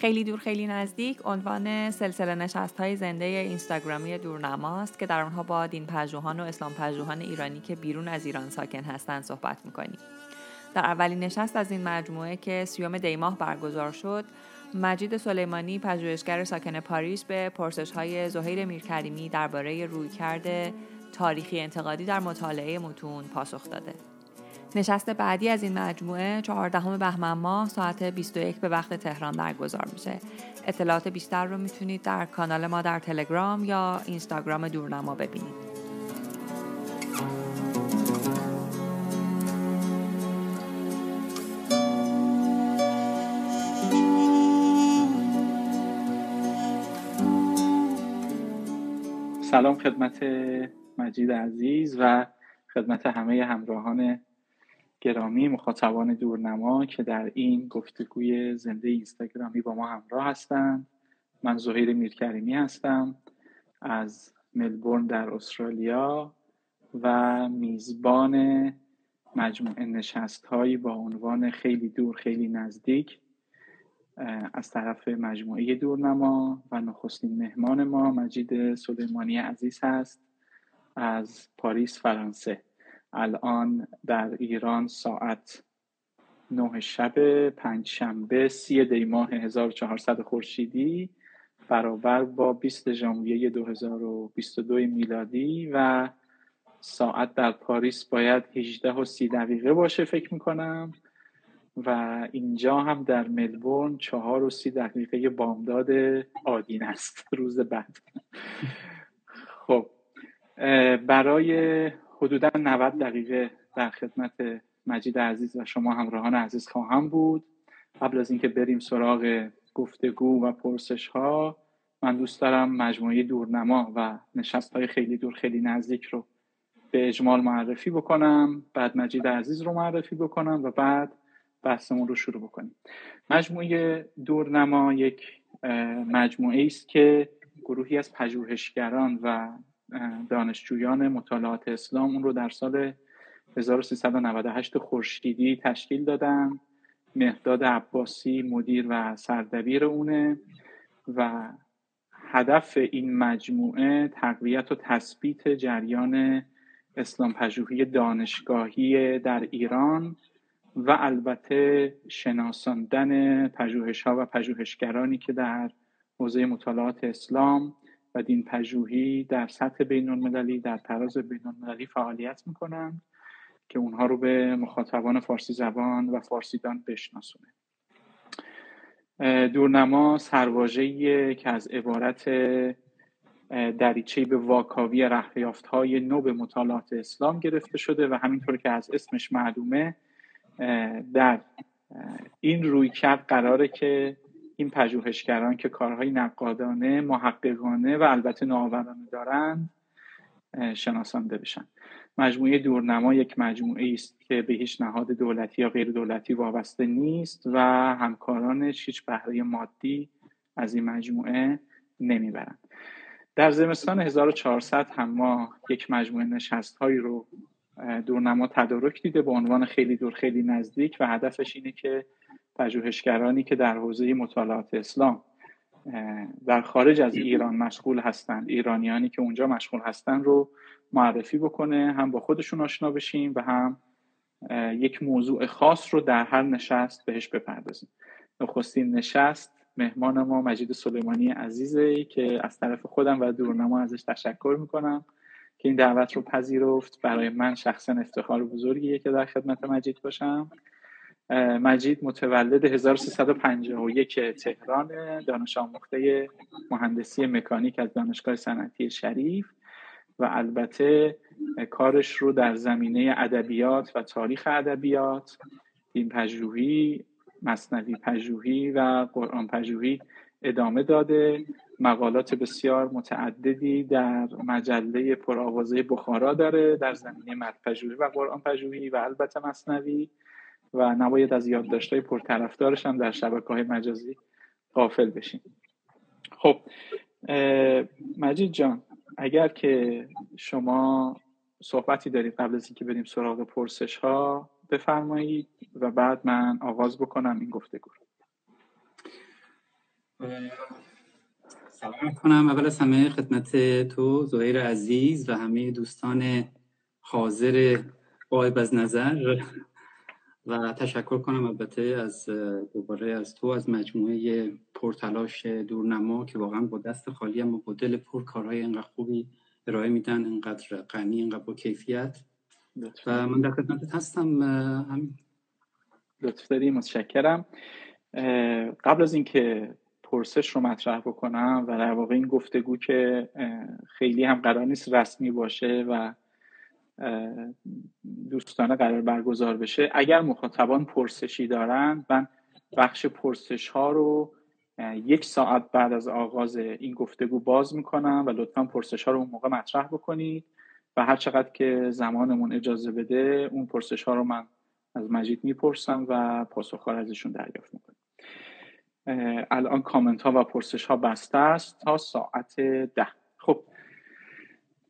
خیلی دور خیلی نزدیک عنوان سلسله نشست های زنده اینستاگرامی دورنماست که در آنها با دین پژوهان و اسلام پژوهان ایرانی که بیرون از ایران ساکن هستند صحبت می‌کنیم در اولین نشست از این مجموعه که سیوم دیماه برگزار شد مجید سلیمانی پژوهشگر ساکن پاریس به پرسش های زهیر میرکریمی درباره رویکرد تاریخی انتقادی در مطالعه متون پاسخ داده. نشست بعدی از این مجموعه 14 بهمن ماه ساعت 21 به وقت تهران برگزار میشه. اطلاعات بیشتر رو می‌تونید در کانال ما در تلگرام یا اینستاگرام دورنما ببینید. سلام خدمت مجید عزیز و خدمت همه همراهان گرامی مخاطبان دورنما که در این گفتگوی زنده اینستاگرامی با ما همراه هستند. من زهیر میرکریمی هستم از ملبورن در استرالیا و میزبان مجموعه نشست هایی با عنوان خیلی دور خیلی نزدیک از طرف مجموعه دورنما و نخستین مهمان ما مجید سلیمانی عزیز هست از پاریس فرانسه. الان در ایران ساعت نه شب پنج شنبه سی دی ماه 1400 خورشیدی برابر با 20 ژانویه 2022 میلادی و ساعت در پاریس باید 18 و 30 دقیقه باشه فکر می‌کنم و اینجا هم در ملبورن چهار و سی دقیقه بامداد آدین است روز بعد. خب برای حدودا 90 دقیقه در خدمت مجید عزیز و شما همراهان عزیز خواهم بود. قبل از اینکه بریم سراغ گفتگو و پرسش ها من دوست دارم مجموعه دورنما و نشست های خیلی دور خیلی نزدیک رو به اجمال معرفی بکنم. بعد مجید عزیز رو معرفی بکنم و بعد بحثمون رو شروع بکنیم. مجموعه دورنما یک مجموعه است که گروهی از پژوهشگران و دانشجویان مطالعات اسلام اون رو در سال 1398 خورشیدی تشکیل دادن. مهداد عباسی مدیر و سردبیر اونه و هدف این مجموعه تقویت و تثبیت جریان اسلام پژوهی دانشگاهی در ایران و البته شناساندن پژوهش ها و پژوهشگرانی که در حوزه مطالعات اسلام و دین پژوهی در سطح بین المللی در تراز بین المللی فعالیت می‌کنند که اونها رو به مخاطبان فارسی زبان و فارسیدان بشناسونه. دورنما سرواژه‌ای که از عبارت دریچه به واکاوی رهیافت های نو به مطالعات اسلام گرفته شده و همینطور که از اسمش معلومه در این روی کرد قراره که این پژوهشگران که کارهای نقادانه محققانه و البته نوآورانه دارند شناسانده بشن. مجموعه دورنما یک مجموعه است که به هیچ نهاد دولتی یا غیر دولتی وابسته نیست و همکارانش هیچ بهره مادی از این مجموعه نمی‌برند در زمستان 1400 هم ما یک مجموعه نشست هایی رو دورنما تدارک دیده به عنوان خیلی دور خیلی نزدیک و هدفش اینه که پژوهشگرانی که در حوزه مطالعات اسلام در خارج از ایران مشغول هستند ایرانیانی که اونجا مشغول هستند رو معرفی بکنه هم با خودشون آشنا بشیم و هم یک موضوع خاص رو در هر نشست بهش بپردازیم. نخستین نشست مهمان ما مجید سلیمانی عزیزه که از طرف خودم و دورنما ازش تشکر می‌کنم که این دعوت رو پذیرفت. برای من شخصا افتخار بزرگیه که در خدمت مجید باشم. مجید متولد 1351 تهران دانش آموخته مهندسی مکانیک از دانشگاه صنعتی شریف و البته کارش رو در زمینه ادبیات و تاریخ ادبیات دین پژوهی مصنوی پژوهی و قرآن پژوهی ادامه داده. مقالات بسیار متعددی در مجله پرآوازه بخارا داره در زمینه پژوهی و قرآن پژوهی و البته مصنوی. و نباید از یادداشت‌های پرطرفدارش هم در شبکه های مجازی غافل بشیم. خب مجید جان اگر که شما صحبتی دارید قبل از اینکه بریم سراغ پرسش ها بفرمایید و بعد من آغاز بکنم این گفتگو سلام کنم اول از همه خدمت تو زهیر عزیز و همه دوستان حاضر قایب از نظر. و تشکر کنم البته از دوباره از تو از مجموعه پرتلاش دورنما که واقعا با دست خالی اما با دل پر کارهای انقدر خوبی ارائه میدن انقدر غنی انقدر با کیفیت. و من در خدمت هستم همین. لطف داری متشکرم. قبل از اینکه پرسش رو مطرح بکنم و در واقع این گفتگو که خیلی هم قرار نیست رسمی باشه و دوستانه قرار برگزار بشه. اگر مخاطبان پرسشی دارن من بخش پرسش ها رو یک ساعت بعد از آغاز این گفتگو باز می‌کنم و لطفا پرسش ها رو اون موقع مطرح بکنید و هر چقدر که زمانمون اجازه بده اون پرسش ها رو من از مجید می‌پرسم و پاسخ ها ازشون دریافت می‌کنم. الان کامنت ها و پرسش ها بسته است تا ساعت ده. خب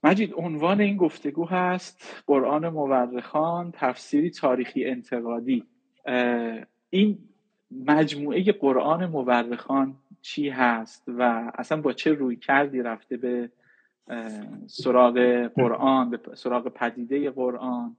مجید عنوان این گفتگو هست قرآن مورخان تفسیری تاریخی انتقادی. این مجموعه قرآن مورخان چی هست و اصلا با چه روی کردی رفته به سراغ قرآن به سراغ پدیده قرآن؟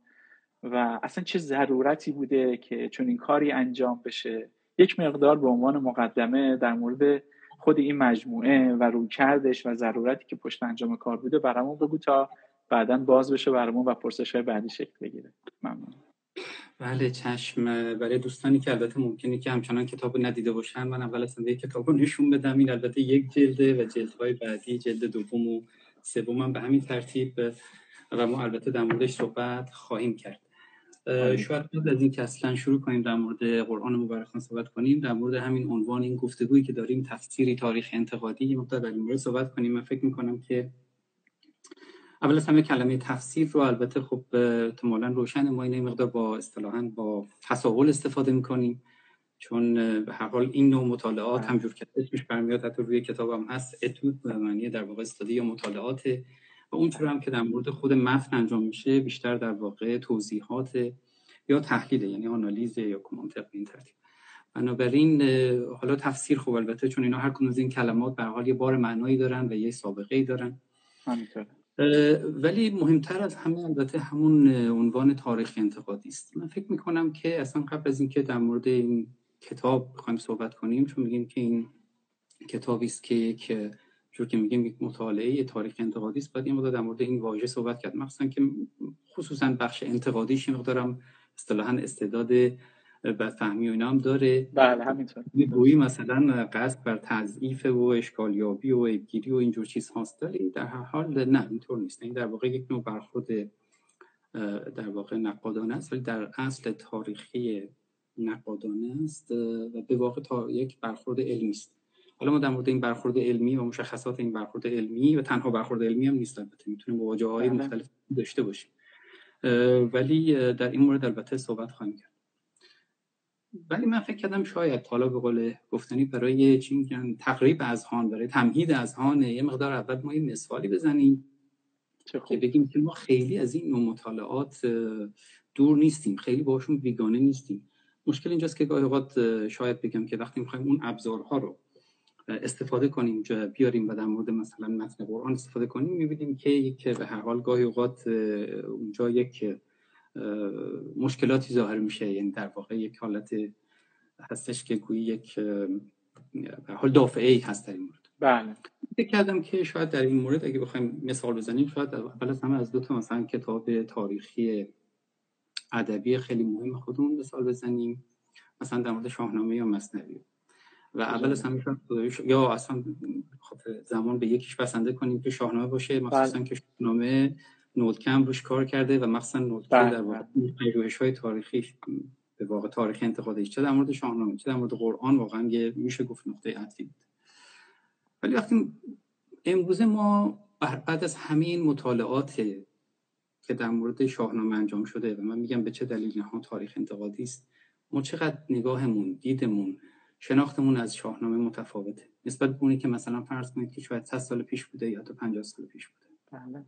و اصلا چه ضرورتی بوده که چون این کاری انجام بشه؟ یک مقدار به عنوان مقدمه در مورد خود این مجموعه و روی کردش و ضرورتی که پشت انجام کار بوده برامون بگو تا بعدا باز بشه برامون و پرسش های بعدی شکل بگیره. ممنون. بله چشم برای دوستانی که البته ممکنه که همچنان کتاب ندیده باشن من اول اصلا یک کتاب رو نشون بدم. این البته یک جلده و جلدهای بعدی جلد دوم و سوم به همین ترتیب و ما البته در موردش صحبت خواهیم کرد. شاید قبل از این که اصلا شروع کنیم در مورد قرآن مبارکان صحبت کنیم در مورد همین عنوان این گفتگویی که داریم تفسیری تاریخ انتقادی یه مقدار در این مورد صحبت کنیم. من فکر می‌کنم که اول از همه کلمه تفسیر رو البته خب احتمالا روشن ما این مقدار با اصطلاحا با تساهل استفاده می‌کنیم. چون به هر حال این نوع مطالعات همجور که اسمش برمیاد حتی روی کتابم هست اتود به معنی در واقع استادی یا مطالعات و اونطور هم که در مورد خود متن انجام میشه بیشتر در واقع توضیحات یا تحلیل یعنی آنالیز یا به این ترتیب. بنابراین حالا تفسیر خوب البته چون اینا هر کدوم از این کلمات به حال یه بار معنایی دارن و یه سابقه ای دارن ولی مهمتر از همه البته همون عنوان تاریخ انتقادی است. من فکر می‌کنم که اصلا قبل از اینکه در مورد این کتاب بخوایم صحبت کنیم چون میگیم که این کتابی است که یک چون که میگیم یک مطالعه تاریخ انتقادی است باید این در مورد این واژه صحبت کرد. مخصوصا که خصوصا بخش انتقادیش مقدارم اصطلاحا استعداد فهمی و اینا هم داره. بله همینطور. گویی مثلا قصد بر تضعیف و اشکالیابی و ایبگیری و اینجور چیز هاست. داری در هر حال نه اینطور نیست. این در واقع یک نوع برخورد در واقع نقادانه است ولی در اصل تاریخی نقادانه است و به واقع تا یک برخورد علمی است. حالا ما در مورد این برخورد علمی و مشخصات این برخورد علمی و تنها برخورد علمی هم نیست البته می‌تونیم مواجهه های بله. مختلف داشته باشیم. ولی در این مورد البته صحبت خواهیم کرد. ولی من فکر کردم شاید حالا به قول گفتنی برای چی میگن تقریب از هان برای تمهید از هان یه مقدار اول ما یه مثالی بزنیم که بگیم که ما خیلی از این مطالعات دور نیستیم خیلی باشون بیگانه نیستیم. مشکل اینجاست که گاهی اوقات شاید بگم که وقتی می‌خوایم اون ابزارها رو استفاده کنیم بیاریم و در مورد مثلا متن قرآن استفاده کنیم می‌بینیم که یک به هر حال گاهی اوقات اونجا یک مشکلاتی ظاهر میشه. یعنی در واقع یک حالت هستش که گویی یک به حال دافعه ای هست در این مورد. بله. فکر کردم که شاید در این مورد اگه بخوایم مثال بزنیم شاید اول از همه از دو تا مثلا کتاب تاریخی ادبی خیلی مهم خودمون مثال بزنیم. مثلا در مورد شاهنامه یا مصنوی. و اول از همه یا اصلا خاطر زمان به یکیش بسنده کنیم که شاهنامه باشه مخصوصا بله. که شاهنامه نولکم روش کار کرده و مخصوصا نولکم بله، در واقع بله. های تاریخی به واقع تاریخ انتقادی چه در مورد شاهنامه چه در مورد قرآن واقعا یه میشه گفت نقطه عطفی بود ولی وقتی امروزه ما بعد از همین مطالعات که در مورد شاهنامه انجام شده و من میگم به چه دلیل ها تاریخ انتقادی است ما چقدر نگاهمون دیدمون شناختمون از شاهنامه متفاوته. نسبت به اونی که مثلا فرض کنید که شاید 100 سال پیش بوده یا تا 50 سال پیش بوده. بله.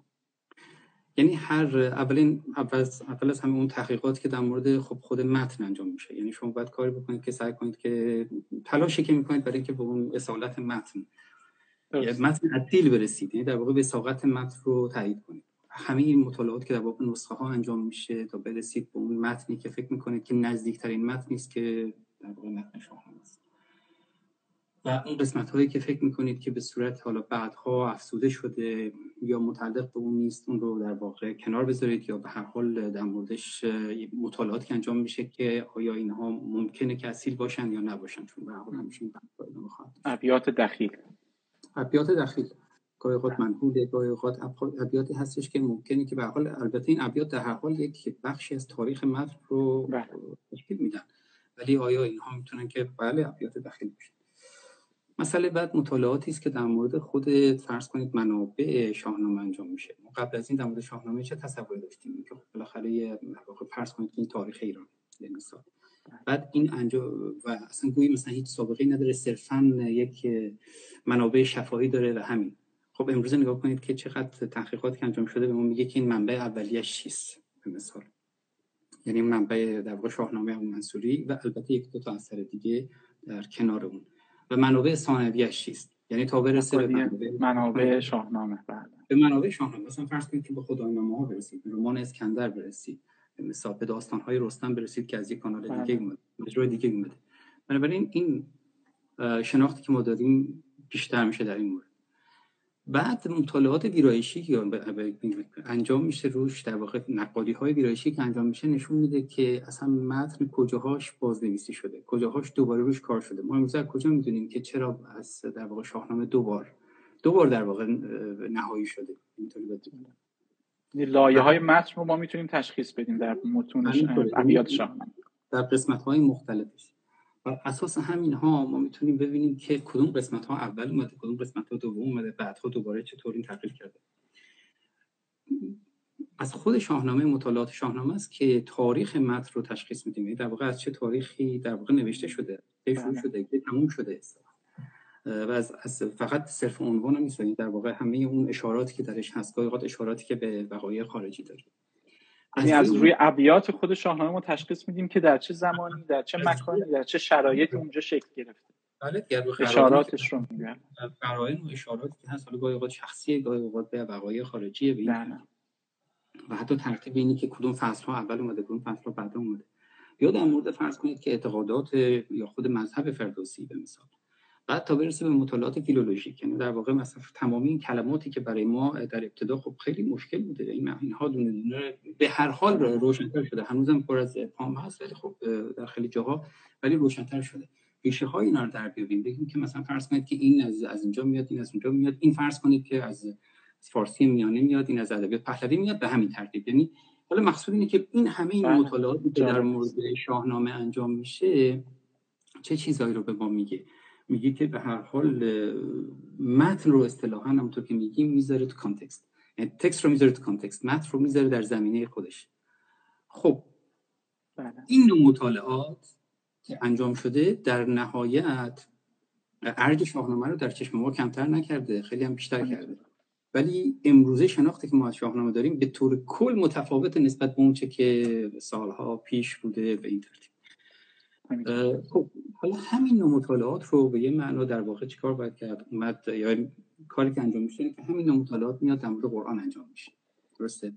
یعنی هر اولین اول اول از همه اون تحقیقات که در مورد خب خود متن انجام میشه. یعنی شما باید کاری بکنید که سعی کنید که تلاشی که می‌کنید برای اینکه به اون اصالت متن متن اصیل برسید یعنی در واقع وساقت متن رو تایید کنید. همه این مطالعات که در واقع نسخه ها انجام میشه تا برسید به اون متنی که فکر می‌کنید که نزدیکترین متنی است که در واقع متن شاهنامه است. و اون قسمت هایی که فکر می‌کنید که به صورت حالا بعدها افسوده شده یا متعلق به اون نیست اون رو در واقع کنار بذارید یا به هر حال در موردش مطالعات که انجام میشه که آیا اینها ممکنه که اصیل باشن یا نباشن؟ چون به هر حال همیشه ابیات دخیل. ابیات دخیل. گاهی اوقات منحوله گاهی اوقات ابیاتی هستش که ممکنه که به حال البته این ابیات در هر حال یک بخشی از تاریخ متن رو بله. تشکیل میدن. ولی آیا اینها می‌تونن که بله ابیات دخیل باشن مسئله بعد مطالعاتی است که در مورد خود فرض کنید منابع شاهنامه انجام میشه. ما قبل از این در مورد شاهنامه چه تصوری داشتیم؟ که خب بالاخره فرض کنید این تاریخ ایران مثال. بعد این انجام و اصلا گویی مثلا هیچ سابقه نداره صرفا یک منابع شفاهی داره و همین. خب امروز نگاه کنید که چقدر تحقیقات که انجام شده به ما میگه که این منبع اولیش چیست به مثال. یعنی منبع در واقع شاهنامه منصوری و البته یک دو تا اثر دیگه در کنار اون. و منابع ثانویش چیست؟ یعنی تا برسه به منابع, منابع شاهنامه بله. به منابع شاهنامه. مثلا فرض کنید که به خدای ها برسید به رمان اسکندر برسید به مثال به داستان های رستم برسید که از یک کانال بله. دیگه اومده مجرای دیگه اومده. بنابراین این شناختی که ما داریم بیشتر میشه در این مورد. بعد مطالعات ویرایشی که انجام میشه روش در واقع نقالی های ویرایشی که انجام میشه نشون میده که اصلا متن کجاهاش بازنویسی شده. کجاهاش دوباره روش کار شده. ما امروز کجا می‌دونیم که چرا از در واقع شاهنامه دوبار دوبار در واقع نهایی شده؟ اینطوری یعنی لایه های متن رو ما می‌تونیم تشخیص بدیم در متونش ابیات شاهنامه. در قسمت های مختلفش. بر اساس همین ها ما می‌تونیم ببینیم که کدوم قسمت ها اول اومده کدوم قسمت ها دوم اومده بعدها دوباره چطور این تغییر کرده. از خود شاهنامه مطالعات شاهنامه است که تاریخ متن رو تشخیص میدیم. یعنی در واقع از چه تاریخی در واقع نوشته شده شروع بله. شده تموم شده و از, فقط صرف عنوان نیست یعنی در واقع همه اون اشاراتی که درش هست گاهی اشاراتی که به وقایع خارجی داره. یعنی از روی ابیات خود شاهنامه ما تشخیص میدیم که در چه زمانی در چه مکانی در چه شرایطی اونجا شکل گرفته. بله اشاراتش رو میگن قرائن و اشاراتی که هست حالا گاهی اوقات شخصی گاهی اوقات به وقایع خارجی به. و حتی ترتیب اینی که کدوم فصل ها اول اومده کدوم فصل ها بعد اومده. یا در مورد فرض کنید که اعتقادات یا خود مذهب فردوسی به مثال. بعد تا برسه به مطالعات فیلولوژیک یعنی در واقع مثلا تمامی این کلماتی که برای ما در ابتدا خب خیلی مشکل بوده. این اینها دونه دونه به هر حال روشنتر شده. هنوزم پر از پام هست ولی خب در خیلی جاها ولی روشنتر شده. ریشه های اینا رو در بیاریم. بگیم که مثلا فرض کنید که این از از اینجا میاد این از اونجا میاد. این فرض کنید که از فارسی میانه میاد این از ادبیات پهلوی میاد به همین ترتیب. یعنی حالا مقصود اینه که این همه این بله. مطالعاتی که در مورد شاهنامه انجام میشه چه چیزایی رو به ما میگه؟ میگه که به هر حال متن رو اصطلاحا همونطور که میگیم می‌ذاره تو context. یعنی text رو می‌ذاره تو context. متن رو می‌ذاره در زمینه خودش. خب بله. این نوع مطالعات که انجام شده در نهایت ارج شاهنامه رو در چشم ما کمتر نکرده خیلی هم بیشتر کرده. ولی امروزه شناختی که ما از شاهنامه داریم به طور کل متفاوت نسبت به اونچه که سالها پیش بوده به این ترتیب. خب حالا همین نوع مطالعات رو به یه معنا در واقع چیکار باید کرد؟ اومد یا کاری که انجام میشه که همین نوع مطالعات میاد در مورد قرآن انجام میشه. درسته؟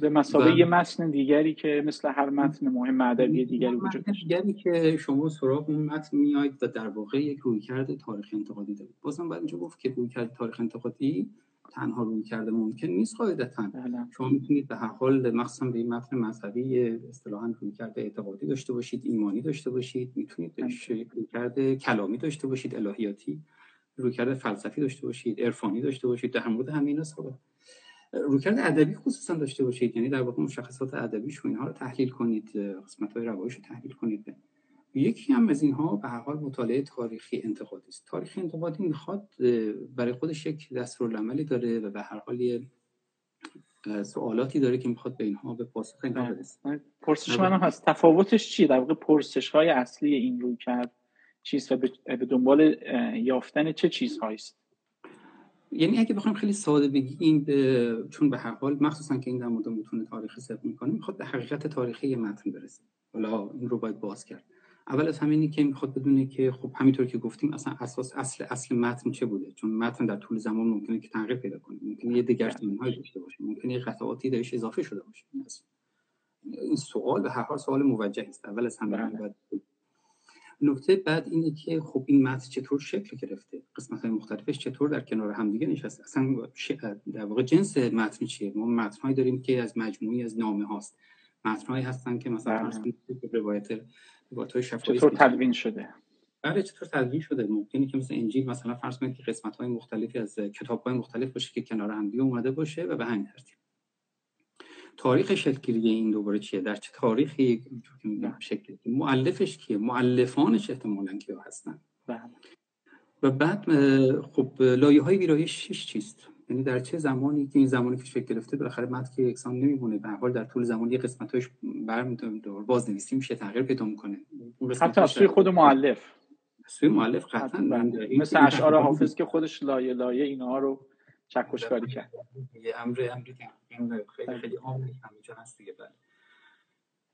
به مسابقه یه متن دیگری که مثل هر متن مهم ادبی دیگری وجود داره دیگری که شما سراغ اون متن میاید و در واقع یک رویکرد تاریخ انتقادی دارید. بازم باید اینجا گفت که رویکرد تاریخ انتقادی تنها روی کرده ممکن نیست قاعدتا بله. شما می‌تونید به هر حال مخصوصا به این متن مذهبی اصطلاحا روی کرده اعتقادی داشته باشید ایمانی داشته باشید می‌تونید بله. روی کرده کلامی داشته باشید الهیاتی روی کرده فلسفی داشته باشید عرفانی داشته باشید در مورد همین روی رویکرد ادبی خصوصا داشته باشید یعنی در واقع مشخصات ادبیش و اینها رو تحلیل کنید قسمت های روایش رو تحلیل کنید یکی هم از اینها به هر حال مطالعه تاریخی انتقادی است. تاریخ انتقادی می‌خواد برای خودش یک دستورالعملی داره و به هر حال یه سوالاتی داره که می‌خواد به اینها به پاسخ اینها بله. برسه. پرسش من هست. تفاوتش چیه؟ در واقع پرسش های اصلی این روی کرد چیست و به دنبال یافتن چه چیزهایی است؟ یعنی اگه بخوایم خیلی ساده بگیم چون به هر حال مخصوصا که این در مورد متون تاریخی صرف می‌کنه می‌خواد به حقیقت تاریخی متن برسه. حالا این رو باید باز کرد. اول از همینی که می‌خواد بدونه که خب همینطور که گفتیم اصلا اساس اصل اصل متن چه بوده؟ چون متن در طول زمان ممکنه که تغییر پیدا کنه. ممکنه یه های داشته باشه. ممکنه یه قطعاتی درش اضافه شده باشه. این سوال به هر حال سوال موجه است. اول از همه بله. نکته بعد اینه که خب این متن چطور شکل گرفته؟ قسمت های مختلفش چطور در کنار همدیگه نشسته؟ اصلا در واقع جنس متن چیه؟ ما متن داریم که از مجموعی از نامه هاست متن هستن که مثلا بله. روایت روایت های چطور تدوین شده؟ بله چطور تدوین شده؟ ممکنه که مثل انجیل مثلا فرض کنید که قسمت های مختلفی از کتاب های مختلف باشه که کنار هم اومده باشه و به همین ترتیب. تاریخ شکلگیری این دوباره چیه؟ در چه تاریخی شکل مؤلفش کیه؟ مؤلفانش احتمالاً کیا هستن؟ بله. و بعد خب لایه های ویرایشش چیست؟ یعنی در چه زمانی که این زمانی که شکل گرفته بالاخره متن که یکسان نمیمونه. به حال در طول زمان یه قسمتاش دور باز نویسی میشه تغییر پیدا می‌کنه. حتی از سوی خود مؤلف سوی مؤلف قطعا. مثل اشعار حافظ که خودش لایه لایه اینها رو چکشکاری کرد. یه امر امری خیلی خیلی عام همینجا هست دیگه. بله.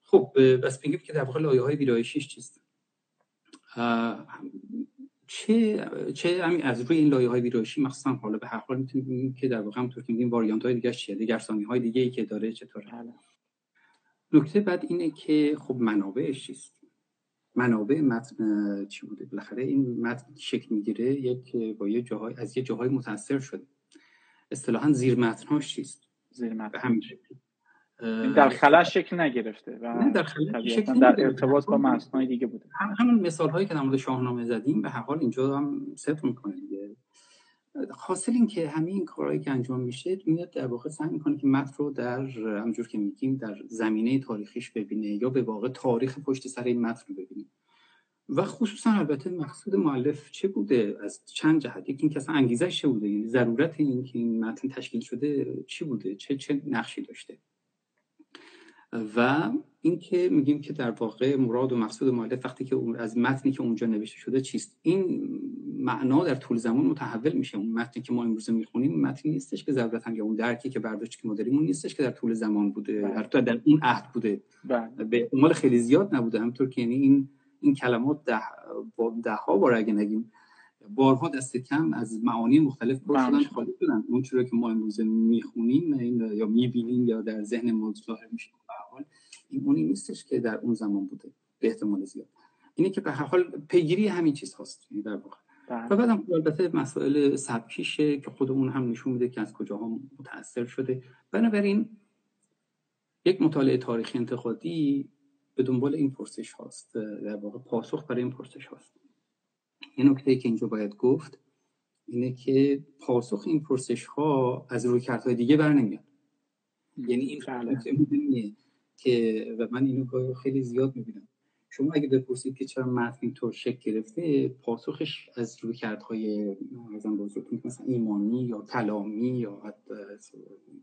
خب بس بگیم که در واقع لایه های ویرایشیش چیست؟ چه چه همین از روی این لایه های ویرایشی مخصوصا حالا به هر حال می‌تونیم که در واقع همونطور که میگیم واریانت های دیگه چیه؟ دیگرسانی های دیگه ای که داره چطوره؟ بله. نکته بعد اینه که خب منابعش چیست؟ منابع متن چی بوده؟ بالاخره این متن شکل می‌گیره یک با یه جاهای از یه جاهای متاثر شده. اصطلاحا زیر متنهاش چیست؟ زیر متن همین در خلا شکل نگرفته و در, شکل در ارتباط با متنهای دیگه بوده. هم همون مثال هایی که در مورد شاهنامه زدیم به هر حال اینجا هم صفر می‌کنه دیگه. حاصل این که همین کارهایی که انجام میشه میاد در واقع سعی می‌کنه که متن رو در همجور که میگیم در زمینه تاریخیش ببینه یا به واقع تاریخ پشت سر این متن رو ببینه. و خصوصا البته مقصود معلف چه بوده؟ از چند جهت. یکی اینکه اصلا انگیزش چه بوده؟ یعنی ضرورت این که این متن تشکیل شده چی بوده؟ چه چه نقشی داشته؟ و اینکه میگیم که در واقع مراد و مقصود مؤلف وقتی که از متنی که اونجا نوشته شده چیست؟ این معنا در طول زمان متحول میشه. اون متنی که ما امروز می‌خونیم متنی نیستش که ضرورتا یا اون درکی که برداشتی که ما داریم اون نیستش که در طول زمان بوده. بله. حتی در اون عهد بوده. بله. به احتمال خیلی زیاد نبوده. همطور که یعنی این این کلمات ده, ده ها بار اگه نگیم بارها دست کم از معانی مختلف پر شدن بله. خالی شدن. اون چرا که ما امروز می‌خونیم یا می‌بینیم یا در ذهن ما ظاهر میشه. این اونی نیستش که در اون زمان بوده به احتمال زیاد. اینه که به هر حال پیگیری همین چیز هست یعنی در واقع. بله. و بعدم البته مسائل سبکیشه که خود اون هم نشون میده که از کجاها متاثر شده. بنابراین یک مطالعه تاریخی انتقادی به دنبال این پرسش هاست. در واقع پاسخ برای این پرسش هاست. یه نکته که اینجا باید گفت اینه که پاسخ این پرسش ها از روی های دیگه بر نمیاد. یعنی این نکته که و من اینو خیلی زیاد می‌بینم. شما اگه بپرسید که چرا متن اینطور شکل گرفته پاسخش از روی کردهای مثلا ایمانی یا کلامی یا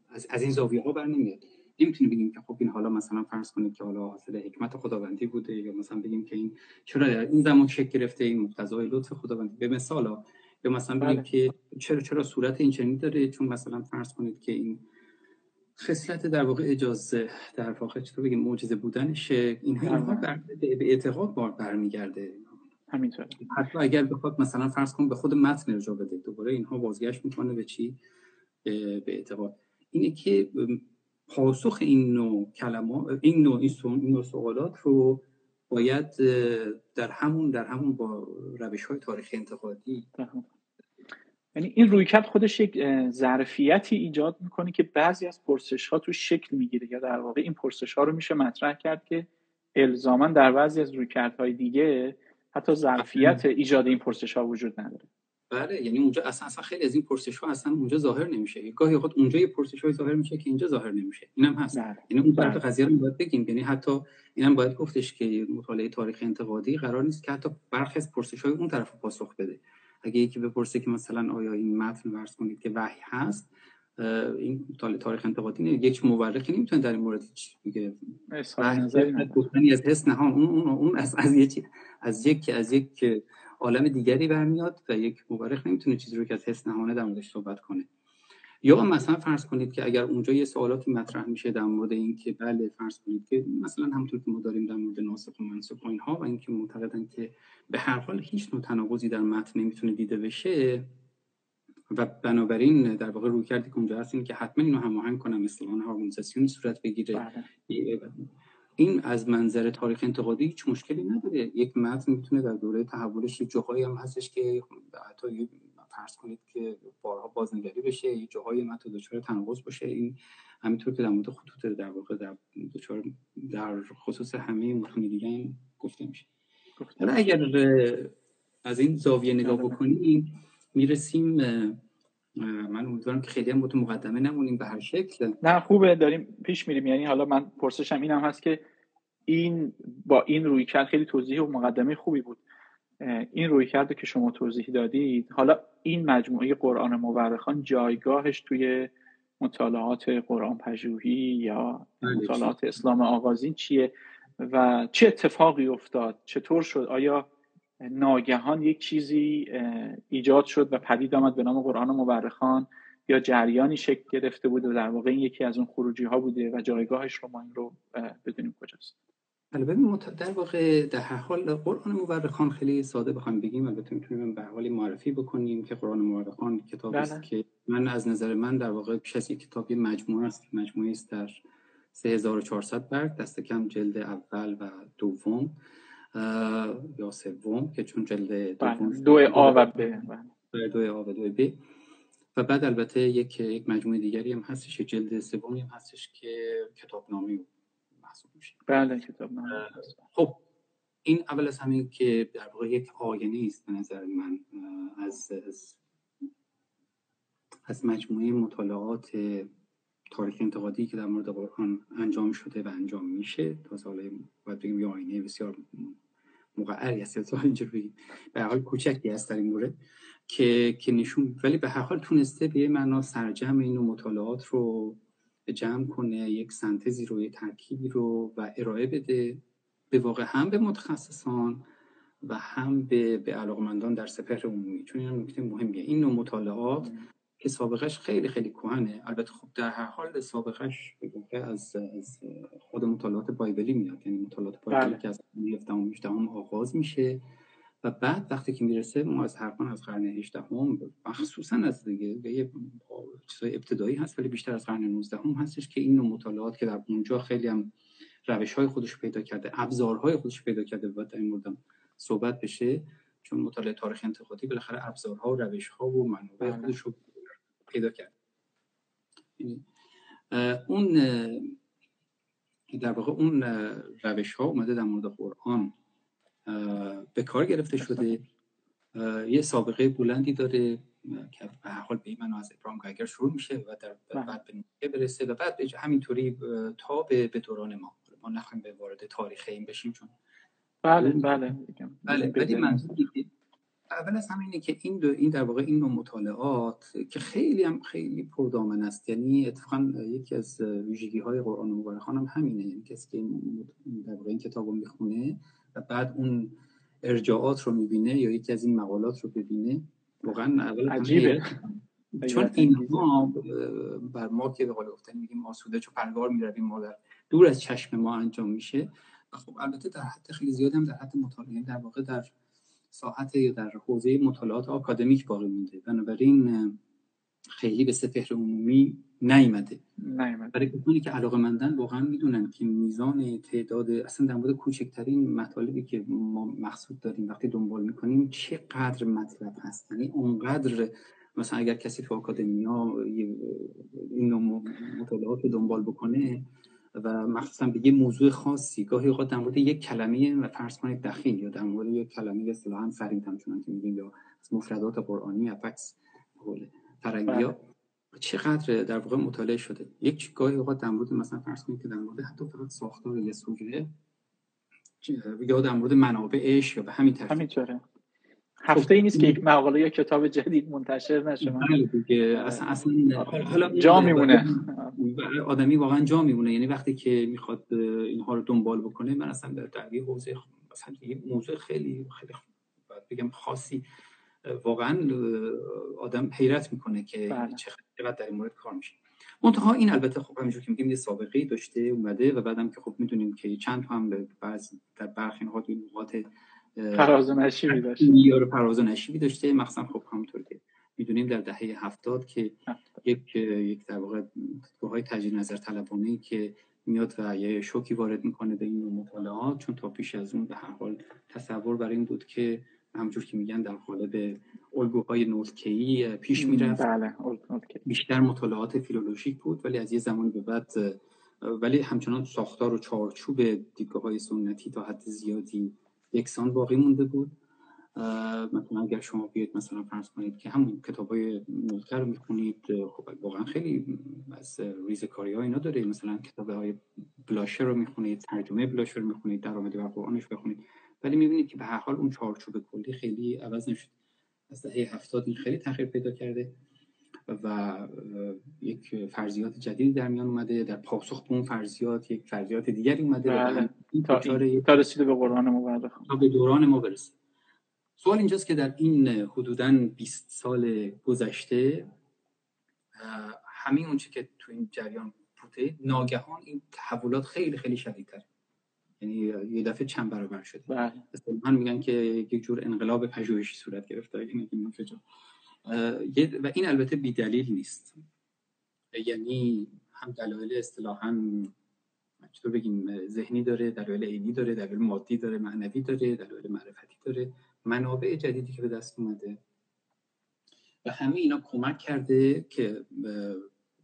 از, از این زاویه ها بر نمیاد نمی‌تونیم بگیم که خب این حالا مثلا فرض کنید که حالا حاصل حکمت خداوندی بوده یا مثلا بگیم که این چرا در این زمان شکل گرفته این مقتضای لطف خداوندی. به مثال یا مثلا بگیم بله. که چرا چرا صورت این چنین داره؟ چون مثلا فرض کنید که این خصلت در واقع اجازه در واقع چطور بگیم معجزه بودنش این اینها بله. به اعتقاد بار برمیگرده. همینطور حتی اگر بخواد مثلا فرض کن به خود متن ارجاع بده دوباره اینها بازگشت می‌کنه به چی؟ به اعتقاد. اینه که پاسخ این نوع کلمات این نوع این نوع سوالات رو باید در همون در همون با روش های تاریخی انتقادی یعنی این رویکرد خودش یک ظرفیتی ایجاد می‌کنه که بعضی از پرسش ها تو شکل می‌گیره یا در واقع این پرسش ها رو میشه مطرح کرد که الزاما در بعضی از رویکردهای دیگه حتی ظرفیت ایجاد این پرسش ها وجود نداره. بله یعنی اونجا اصلا اصلا خیلی از این پرسش ها اصلا اونجا ظاهر نمیشه. گاهی اوقات اونجا یه پرسش های ظاهر میشه که اینجا ظاهر نمیشه. اینم هست. بله. یعنی اون طرف بله. قضیه رو باید بگیم. یعنی حتی اینم باید گفتش که مطالعه تاریخ انتقادی قرار نیست که حتی برخی از پرسش های اون طرف پاسخ بده. اگه یکی بپرسه که مثلا آیا این متن ورس کنید که وحی هست این تاریخ انتقادی نه یک مورخی نمی‌تونه در این مورد بگه از حس نه اون اون از از یک از یک از یک عالم دیگری برمیاد و یک مورخ نمی‌تونه چیزی رو که از حس نهانه در موردش صحبت کنه. یا مثلا فرض کنید که اگر اونجا یه سوالاتی مطرح میشه در مورد اینکه بله فرض کنید که مثلا همونطور که ما داریم در مورد ناسخ و منسوخ و اینها و اینکه معتقدن که به هر حال هیچ نوع تناقضی در متن نمی‌تونه دیده بشه و بنابراین در واقع روی کردی که اونجا هست این که حتما اینو هماهنگ کنم اصطلاحا هارمونیزاسیونی صورت بگیره. این از منظر تاریخ انتقادی هیچ مشکلی نداره یک متن می‌تونه در دوره تحولش جاهایی هم هستش که حتی فرض کنید که بارها بازنگری بشه یه جاهای متن دچار تناقض باشه. این همینطور که در مورد خطوط در واقع در دچار در خصوص همه متون دیگه گفته میشه. حالا اگر از این زاویه نگاه. بکنیم می‌رسیم من امیدوارم که خیلی هم مقدمه نمونیم به هر شکل. نه خوبه. داریم پیش میریم. یعنی حالا من پرسشم این هم هست که این با این روی کرد خیلی توضیح و مقدمه خوبی بود. این روی کرده که شما توضیح دادید حالا این مجموعه قرآن مورخان جایگاهش توی مطالعات قرآن پژوهی یا بله، مطالعات اسلام آغازین چیه و چه اتفاقی افتاد؟ چطور شد؟ آیا ناگهان یک چیزی ایجاد شد و پدید آمد به نام قرآن مورخان یا جریانی شکل گرفته بود و در واقع این یکی از اون خروجی ها بوده و جایگاهش رو ما این رو بدونیم کجاست؟ بله در واقع در هر حال قرآن مورخان خیلی ساده بخوام بگیم. البته می‌تونیم به حال معرفی بکنیم که قرآن مورخان کتاب است بله. که من از نظر من در واقع پیش از یک کتاب مجموعه است. مجموعه است در 3400 برگ. دست کم جلد اول و دوم یا سوم که چون جلد بله، دوم دو آ و ب بله. دو آ و دو ب و بعد البته یک یک مجموعه دیگری هم هستش جلد سومی هم هستش که کتابنامه بله کتابنامه خب این اول از همین که در واقع یک آینه است به نظر من از از, از مجموعه مطالعات تاریخ انتقادی که در مورد قرآن انجام شده و انجام میشه. تا سال باید بگیم یه آینه بسیار مقعری هست یا اینجوری به حال کوچکی هست در این مورد که که نشون ولی به هر حال تونسته به معنا سرجم این مطالعات رو جمع کنه یک سنتزی رو یک ترکیبی رو و ارائه بده. به واقع هم به متخصصان و هم به به علاقمندان در سپهر عمومی. چون این نکته مهمیه. این نوع مطالعات که سابقش خیلی خیلی کوهنه البته خب در هر حال سابقش از, از خود مطالعات بایبلی میاد. یعنی مطالعات بایبلی بله. که از 17 و 18 آغاز میشه. و بعد وقتی که می‌رسه ما از هر از قرن 18 هم مخصوصا از دیگه یه چیزای ابتدایی هست ولی بیشتر از قرن 19 هم هستش که این نوع مطالعات که در اونجا خیلی هم روش های خودش پیدا کرده ابزارهای خودش پیدا کرده و در این مورد صحبت بشه چون مطالعه تاریخ انتقادی بالاخره ابزارها و روش ها و منابع بله. خودش رو پیدا کرد یعنی، اون در واقع اون روش ها اومده در مورد قرآن به کار گرفته شده. یه سابقه بلندی داره که به هر حال به این منو از ابراهیم گایگر شروع میشه و در بله. بعد به برسه و بعد همینطوری تا به, به دوران ما. ما نخواهیم به وارد تاریخ این بشیم چون بله بله بله ولی منظوری اول از همه اینه که این دو این در واقع این نوع مطالعات که خیلی هم خیلی پردامن است. یعنی اتفاقا یکی از ویژگی های قرآن مبارکان هم همینه. یعنی کسی که در واقع این کتاب رو می‌خونه و بعد اون ارجاعات رو می‌بینه یا یکی از این مقالات رو ببینه واقعا اول عجیبه. چون اینها بر ما که به قول گفتن میگیم آسوده چون پرگار می‌رویم ما در دور از چشم ما انجام میشه. خب البته در حد خیلی زیاد هم در حد مطالعه در واقع در ساعت یا در حوزه مطالعات آکادمیک باقی مونده. بنابراین خیلی به سفهر عمومی نیامده برای کسانی که علاقه مندن واقعا می‌دونن که میزان تعداد اصلا در مورد کوچکترین مطالبی که ما مقصود داریم وقتی دنبال می‌کنیم چقدر مطلب هست. یعنی اونقدر مثلا اگر کسی تو آکادمیا این مطالعات رو دنبال بکنه و مخصوصا به یه موضوع خاصی گاهی اوقات در مورد یک کلمه و فرض کنید دخیل یا در مورد یک کلمه اصطلاحا فرید هم چون که میگیم یا از مفردات قرآنی افکس فرنگی ها چقدر در واقع مطالعه شده؟ یک گاهی اوقات در مورد مثلا فرض کنید که در مورد حتی فقط ساختار یه سوژه یا در مورد منابعش یا به همین ترتیب. همینطوره. هفته ای نیست که یک مقاله یا کتاب جدید منتشر نشه بله دیگه اصلا اصلا حالا جا میمونه. آدمی واقعا جا میمونه. یعنی وقتی که می‌خواد اینها رو دنبال بکنه من اصلا در یه حوزه مثلا یه موضوع خیلی خیلی بگم خاصی واقعا آدم حیرت می‌کنه که بله. چقدر در این مورد کار میشه. منتها این البته خب همینجور که میگیم یه سابقه داشته اومده و بعدم که خب می‌دونیم که چند تا هم بعض در برخی نقاط این نقاط فراز و نشیبی داشته. یا فراز و نشیبی داشته. مخصوصا خب همونطور که می‌دونیم در دهه هفتاد که یک یک در واقع های تجدید نظر طلبانه که میاد و یه شوکی وارد می‌کنه به این مطالعات چون تا پیش از اون به هر حال تصور بر این بود که همجور که میگن در قالب الگوهای نورکی پیش می‌رفت. بله بیشتر مطالعات فیلولوژیک بود ولی از یه زمانی به بعد ولی همچنان ساختار و چارچوب دیدگاه های سنتی تا حد زیادی یکسان باقی مونده بود. مثلا اگر شما بیاید مثلا فرض کنید که همون کتاب های رو می‌خونید خب واقعا خیلی از ریز کاری ها اینا داره. مثلا کتاب های بلاشر رو می‌خونید ترجمه بلاشر رو می‌خونید در آمده بر قرآنش بخونید. ولی می‌بینید که به هر حال اون چارچوب کلی خیلی عوض نشد. از دهه هفتاد این خیلی تغییر پیدا کرده و یک فرضیات جدیدی در میان اومده. در پاسخ به اون فرضیات یک فرضیات دیگری اومده بله. تا, تا رسیده به قرآن ما تا به دوران ما برسه. سوال اینجاست که در این حدودا 20 سال گذشته همین اونچه که تو این جریان بوده ناگهان این تحولات خیلی خیلی شدیدتر یعنی یه دفعه چند برابر شده. بله. من میگن که یک جور انقلاب پژوهشی صورت گرفته. و این البته بیدلیل نیست. یعنی هم دلایل اصطلاحا چطور بگیم ذهنی داره دلایل عینی داره دلایل مادی داره معنوی داره دلایل معرفتی داره منابع جدیدی که به دست اومده. و همه اینا کمک کرده که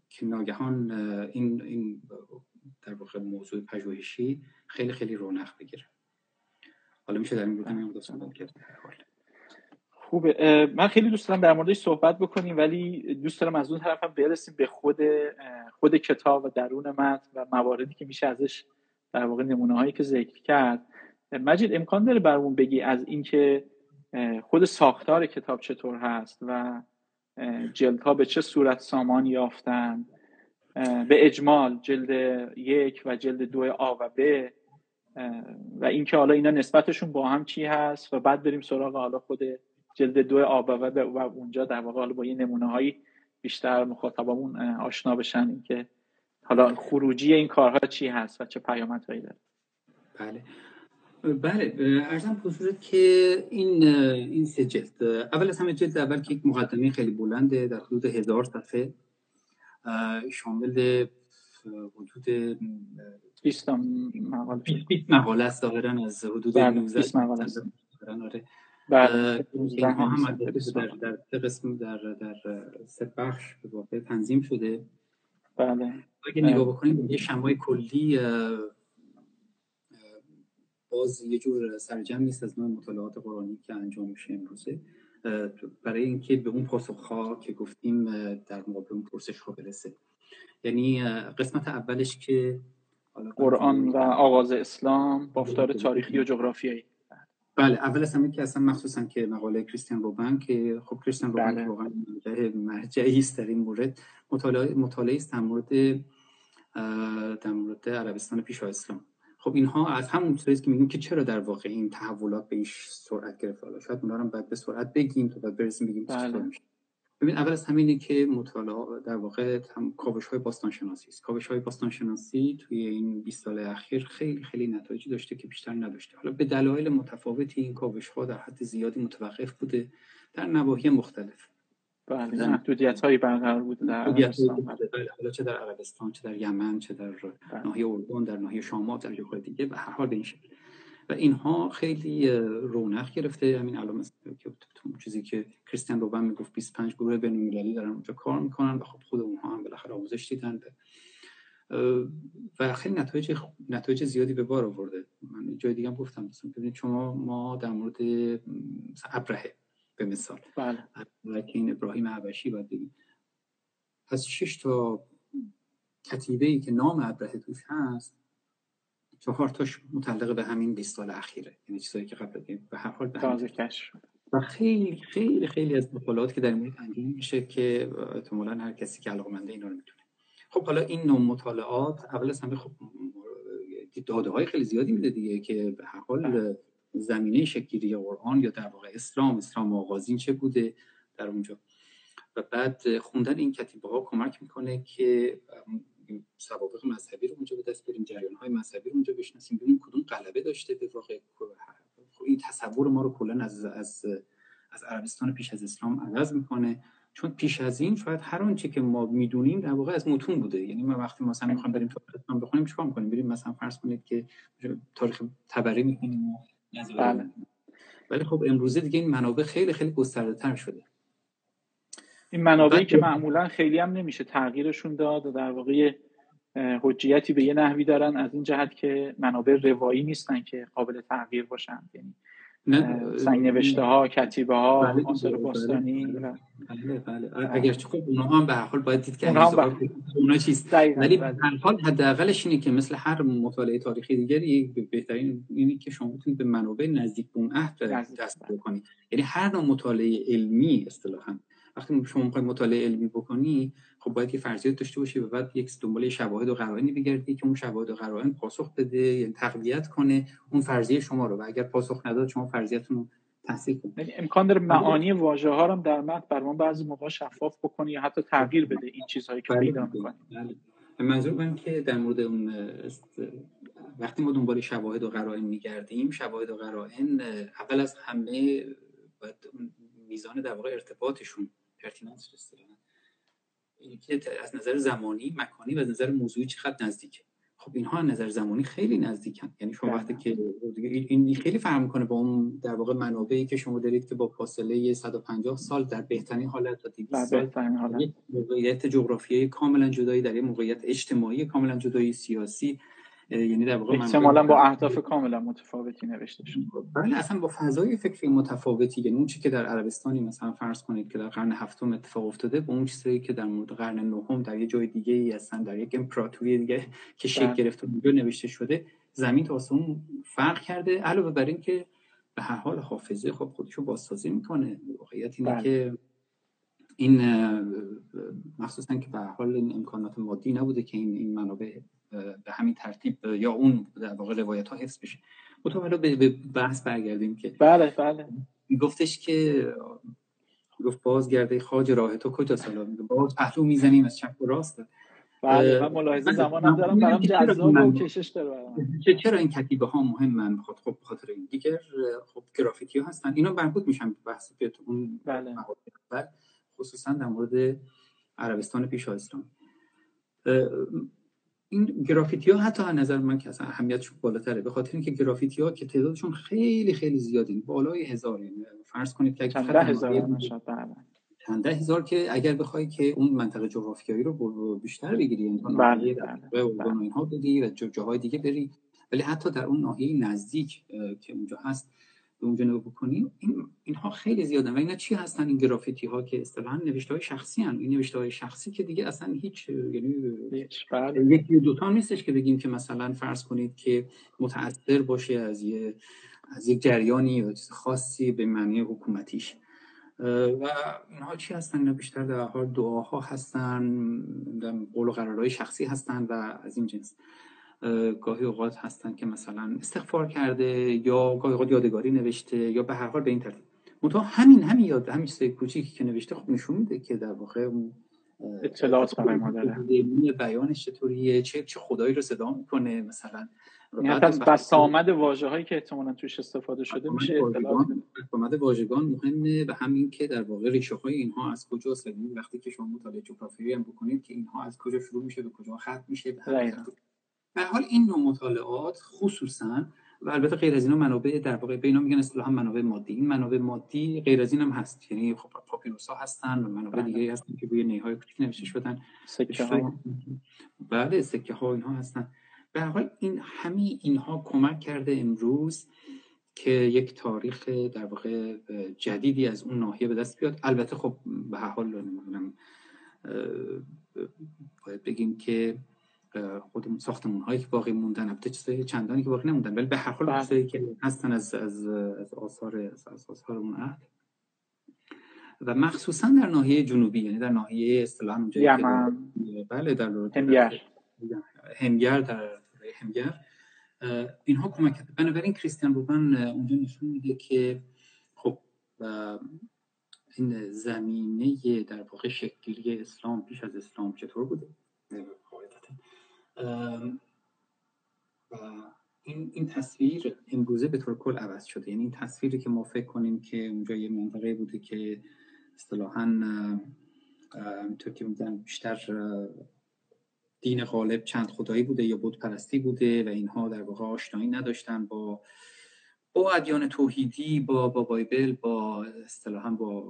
که ناگهان این این در واقع موضوع پژوهشی خیلی خیلی رونق بگیره. حالا میشه در این بودم این صحبت کرد خوبه. من خیلی دوست دارم در موردش صحبت بکنیم ولی دوست دارم از اون طرف هم برسیم به خود خود کتاب و درون متن و مواردی که میشه ازش در واقع نمونه هایی که ذکر کرد. مجید امکان داره برمون بگی از اینکه خود ساختار کتاب چطور هست و جلدها به چه صورت سامان یافتن به اجمال جلد یک و جلد دو آ و ب و اینکه حالا اینا نسبتشون با هم چی هست و بعد بریم سراغ حالا خود جلد دو آ و و اونجا در واقع حالا با یه نمونه هایی بیشتر مخاطبمون آشنا بشن اینکه حالا خروجی این کارها چی هست و چه پیامدهایی داره. بله. بله ارزم حضورت که این این سه جلد اول از همه جلد اول که یک مقدمه خیلی بلنده در حدود هزار صفحه. شامل حدود 20 مقاله 20 مقاله است ظاهرا از حدود 19 20 مقاله است. آره. بله هم در در سه قسم در در سه بخش به واقع تنظیم شده. بله. اگه نگاه بکنیم یه شمای کلی باز یه جور سرجم نیست از نوع مطالعات قرآنی که انجام میشه امروزه. برای اینکه به اون پاسخ که گفتیم در مقابل اون پرسش ها برسه. یعنی قسمت اولش که قرآن و آغاز اسلام بافتار تاریخی و جغرافیایی. بله اول از همه که اصلا مخصوصا که مقاله کریستیان روبن که خب کریستیان روبن بله. واقعا مرجعی است در این مورد. مطالعه مطالعه است در مورد در مورد عربستان پیش اسلام. خب اینها از همون چیزی که میگیم که چرا در واقع این تحولات به این سرعت گرفت؟ حالا شاید اونا رو بعد به سرعت بگیم تا بعد برسیم بگیم بله. میشه. ببین اول از همینه که مطالعه در واقع هم کاوش های باستان شناسی است. کاوش های باستان شناسی توی این 20 سال اخیر خیلی خیلی نتایجی داشته که بیشتر نداشته. حالا به دلایل متفاوتی این کاوش ها در حد زیادی متوقف بوده در نواحی مختلف. بله محدودیت هایی برقرار بوده در حالا چه در عربستان چه در یمن چه در بله. ناحیه اردن در ناحیه شام در جاهای دیگه به هر حال به این شکل. و اینها خیلی رونق گرفته. همین الان که چیزی که کریستیان روبن می‌گفت 25 گروه بین‌المللی دارن اونجا کار می‌کنن و خب خود اونها هم بالاخره آموزش دیدن و خیلی نتایج نتایج زیادی به بار آورده. من جای دیگه هم گفتم مثلا ببینید شما ما در مورد ابرهه به مثال. بله. این ابراهیم حبشی باید بگیم. از شش تا کتیبه ای که نام ابرهه توش هست چهار تاش متعلق به همین 20 سال اخیره. یعنی چیزایی که قبل به هر حال به کش و خیلی خیلی خیلی از مطالعات که در مورد انجام میشه که احتمالا هر کسی که علاقمنده اینا رو می‌تونه. خب حالا این نوع مطالعات اول از همه خب داده های خیلی زیادی میده دیگه که به هر حال زمینه شکلی قرآن یا در واقع اسلام اسلام آغازین چه بوده در اونجا؟ و بعد خوندن این کتیبه ها کمک می‌کنه که سوابق مذهبی رو اونجا به دست بریم جریان های مذهبی رو اونجا بشناسیم ببینیم کدوم غلبه داشته به واقع این تصور ما رو کلا از از از عربستان پیش از اسلام عوض می‌کنه. چون پیش از این شاید هر آنچه که ما می‌دونیم در واقع از متون بوده. یعنی ما وقتی مثلا می‌خوایم بریم تاریخ اسلام بخونیم چیکار می‌کنیم؟ بریم مثلا فرض کنید که تاریخ تبری می‌خونیم بله. ولی خب امروزه دیگه این منابع خیلی خیلی گسترده تر شده. این منابعی که معمولا خیلی هم نمیشه تغییرشون داد و در واقع حجیتی به یه نحوی دارن از این جهت که منابع روایی نیستن که قابل تغییر باشن. یعنی سنگ نوشته ها کتیبه ها بله آثار بله، باستانی بله بله, بله. اگرچه خب اونها هم به هر حال باید دید که اونا چیست. ولی به هر حال حداقلش اینه که مثل هر مطالعه تاریخی دیگری بهترین اینه که شما بتونید به منابع نزدیک به اون عهد دست بکنید یعنی هر نوع مطالعه علمی اصطلاحا وقتی شما می‌خوای مطالعه علمی بکنی خب باید یه فرضیات داشته باشی و بعد یک دنبال شواهد و قرائنی بگردی که اون شواهد و قرائن پاسخ بده یعنی تقویت کنه اون فرضیه شما رو. و اگر پاسخ نداد شما فرضیتتون رو تصحیح کنید یعنی امکان داره معانی واژه ها رو در متن بر بعضی موقع شفاف بکنی یا حتی تغییر بده این چیزهایی که پیدا بله، می‌کنی. بله. منظور من که در مورد اون وقتی ما دنبال شواهد و قرائن میگردیم شواهد و قرائن اول از همه باید میزان در واقع ارتباطشون پرتیننس که از نظر زمانی مکانی و از نظر موضوعی چقدر نزدیکه. خب اینها از نظر زمانی خیلی نزدیکن. یعنی شما وقتی بله. که این خیلی فرق می‌کنه با اون در واقع منابعی که شما دارید که با فاصله 150 سال در بهترین حالت تا 200 سال موقعیت جغرافیایی کاملا جدایی در یه موقعیت اجتماعی کاملا جدایی سیاسی یعنی در واقع احتمالا با اهداف کاملا متفاوتی نوشته شده بله اصلا با فضای فکری متفاوتی یعنی اون چی که در عربستانی مثلا فرض کنید که در قرن هفتم اتفاق افتاده با اون چیزی که در مورد قرن نهم در یه جای دیگه ای هستن در یک امپراتوری دیگه که شکل بله. گرفته اونجا نوشته شده زمین تا آسمون فرق کرده علاوه بر این که به هر حال حافظه خب خودشو بازسازی می‌کنه واقعیت اینه بله. که این مخصوصا که به حال این امکانات مادی نبوده که این این منابع به همین ترتیب یا اون در واقع روایت ها حفظ بشه. تو حالا به بحث برگردیم که بله بله. گفتش که گفت باز گرده خاج راه تو کجا میگه باز پهلو می‌زنیم از چپ و راست. بله من ملاحظه زمانم دارم برام جذاب و کشش داره چرا این کتیبه ها مهمن؟ خب خب خاطر این دیگر خب گرافیتی ها هستن. اینا مربوط میشن به بحث که اون بله. خصوصا در مورد عربستان پیش اسلام این گرافیتی ها حتی از نظر من که اصلا اهمیتشون بالاتره به خاطر اینکه گرافیتی ها که تعدادشون خیلی خیلی زیادین بالای هزار یعنی فرض کنید که چند هزار. چند هزار که اگر بخوای که اون منطقه جغرافیایی رو بیشتر بگیری یعنی بله بله, بله. اینها بدی و جاهای دیگه بری ولی حتی در اون ناحیه نزدیک که اونجا هست به اونجا نگاه بکنیم این اینها خیلی زیادن و اینا چی هستن این گرافیتی ها که اصطلاحا نوشته های شخصی هن. این نوشته های شخصی که دیگه اصلا هیچ یعنی بله. یکی دو تا نیستش که بگیم که مثلا فرض کنید که متاثر باشه از یه از یک جریانی یا چیز خاصی به معنی حکومتیش و اینها چی هستن اینا بیشتر در حال دعاها هستن قول و قرارهای شخصی هستن و از این جنس گاهی اوقات هستن که مثلا استغفار کرده یا گاهی اوقات یادگاری نوشته یا به هر حال به این ترتیب. منتها همین همین یاد همین چیز کوچیکی که نوشته خب نشون میده که در واقع اون اطلاعات برای ما داره. بیانش چطوریه چه چه خدایی رو صدا می‌کنه مثلا یعنی از بس آمد واژه هایی که احتمالا توش استفاده شده میشه اطلاعات آمد واژگان مهمه و همین که در واقع ریشه های اینها از کجاست یعنی وقتی که شما مطالعه جغرافیایی هم بکنید که اینها از کجا شروع میشه به کجا ختم میشه به به حال این نوع مطالعات خصوصا و البته غیر از اینا منابع در واقع به اینا میگن اصطلاحا منابع مادی. این منابع مادی غیر از این هم هست. یعنی خب پاپیروس ها هستن و منابع بله. دیگه هستن که روی نیهای کوچیک نوشته شدن. سکه ها بله سکه ها اینها هستن. به حال این همه اینها کمک کرده امروز که یک تاریخ در واقع جدیدی از اون ناحیه به دست بیاد. البته خب به هر حال باید بگیم که خودمون ساختمون هایی که باقی موندن. البته چیزای چندانی که باقی نموندن. ولی به هر حال بله. چیزایی که هستن از از از آثار از آثار اون عهد و مخصوصا در ناحیه جنوبی یعنی در ناحیه اصطلاحا اونجا بله در همگر همگر در همگر اینها کمک کرده بنابراین کریستیان روبن اونجا نشون میده که خب این زمینه در واقع شکلی اسلام پیش از اسلام چطور بوده؟ و این این تصویر امروزه به طور کل عوض شده. یعنی این تصویری که ما فکر کنیم که اونجا یه منطقه بوده که اصطلاحا همینطور که بیشتر دین غالب چند خدایی بوده یا بود پرستی بوده و اینها در واقع آشنایی نداشتن با با ادیان توحیدی با با بایبل با اصطلاحا با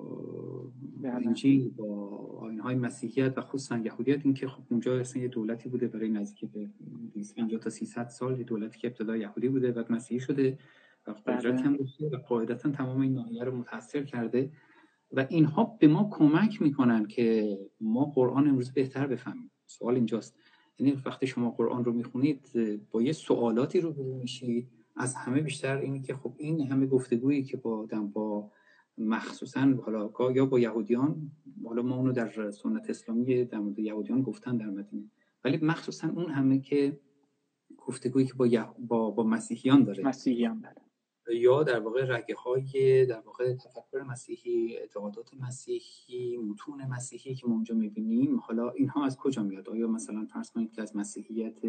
بله. انجیل با آینهای مسیحیت و خصوصا یهودیت اینکه خب اونجا اصلا یه دولتی بوده برای نزدیک به 250 تا 300 سال یه دولتی که ابتدا یهودی بوده و مسیحی شده و قدرت هم داشته و قاعدتا تمام این ناحیه رو متاثر کرده و اینها به ما کمک می‌کنن که ما قرآن امروز بهتر بفهمیم. سوال اینجاست. یعنی وقتی شما قرآن رو می‌خونید با یه سوالاتی رو میشید. از همه بیشتر اینه که خب این همه گفتگویی که با با مخصوصا حالا یا با یهودیان حالا ما اونو در سنت اسلامی در مورد یهودیان گفتن در مدینه ولی مخصوصا اون همه که گفتگویی که با, با, با مسیحیان داره. مسیحیان داره. یا در واقع رگه های در واقع تفکر مسیحی اعتقادات مسیحی متون مسیحی که ما اونجا می‌بینیم حالا اینها از کجا میاد؟ آیا مثلا فرض کنید که از مسیحیت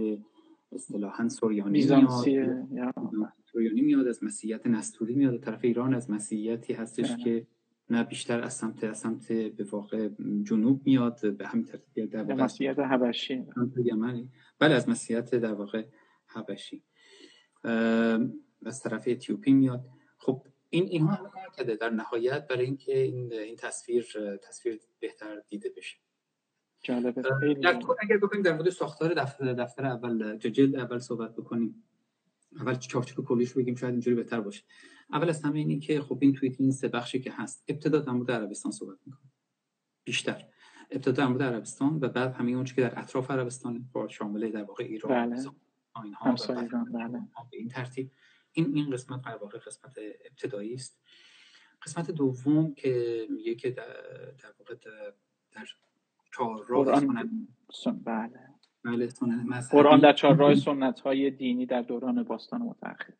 اصطلاحا سوریانی میاد. سوریانی میاد از مسیحیت نستوری میاد طرف ایران از مسیحیتی هستش بله. که نه بیشتر از سمت از سمت به واقع جنوب میاد به همین ترتیب در واقع مسیحیت حبشی. بله از مسیحیت در واقع حبشی. از طرف اتیوپی میاد. خب این اینها همه کار کرده در نهایت برای اینکه این این تصویر تصویر بهتر دیده بشه. جالبه. اگر بکنیم در مورد ساختار دفتر دفتر اول جلد اول صحبت بکنیم. اول چارچوب کلیش بگیم شاید اینجوری بهتر باشه. اول از همه اینی که خب این توییت این سه بخشی که هست ابتدا در مورد عربستان صحبت می‌کنه بیشتر. ابتدا در مورد عربستان و بعد همین اون که در اطراف عربستان شامل در واقع ایران بله. اینها بله. به این ترتیب. این این قسمت در واقع قسمت ابتدایی است. قسمت دوم که میگه که در, در واقع در چهارراه سنت. بله. بله قرآن در چهارراه سنت های دینی در دوران باستان متأخر.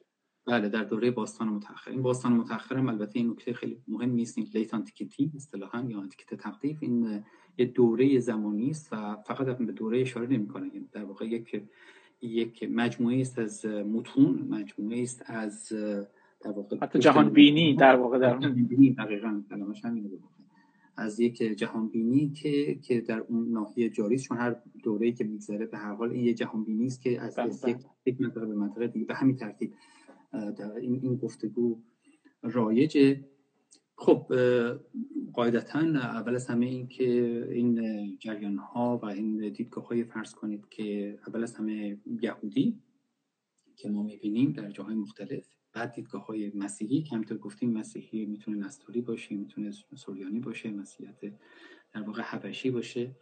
بله در دوره باستان متأخر. این باستان متأخر هم البته این نکته خیلی مهم نیست. این لیت آنتیکیتی اصطلاحا یا آنتیکیت تقدیف این یه دوره زمانی است و فقط به دوره اشاره نمی‌کنه. یعنی در واقع یک یک مجموعه است از متون مجموعه است از در واقع حتی جهان بینی در واقع در جهان بینی دقیقاً. کلمش همینه از یک جهان بینی که که در اون ناحیه جاری چون هر دوره‌ای که میگذره به هر حال این یه جهان بینی است که از, از بله، یک بله. یک منطقه به منطقه دیگه به همین ترتیب در این این گفتگو رایجه خب قاعدتا اول از همه این که این جریان ها و این دیدگاه های فرض کنید که اول از همه یهودی که ما می‌بینیم در جاهای مختلف بعد دیدگاه های مسیحی که همینطور گفتیم مسیحی می‌تونه نستوری باشه می‌تونه سوریانی باشه مسیحیت در واقع حبشی باشه.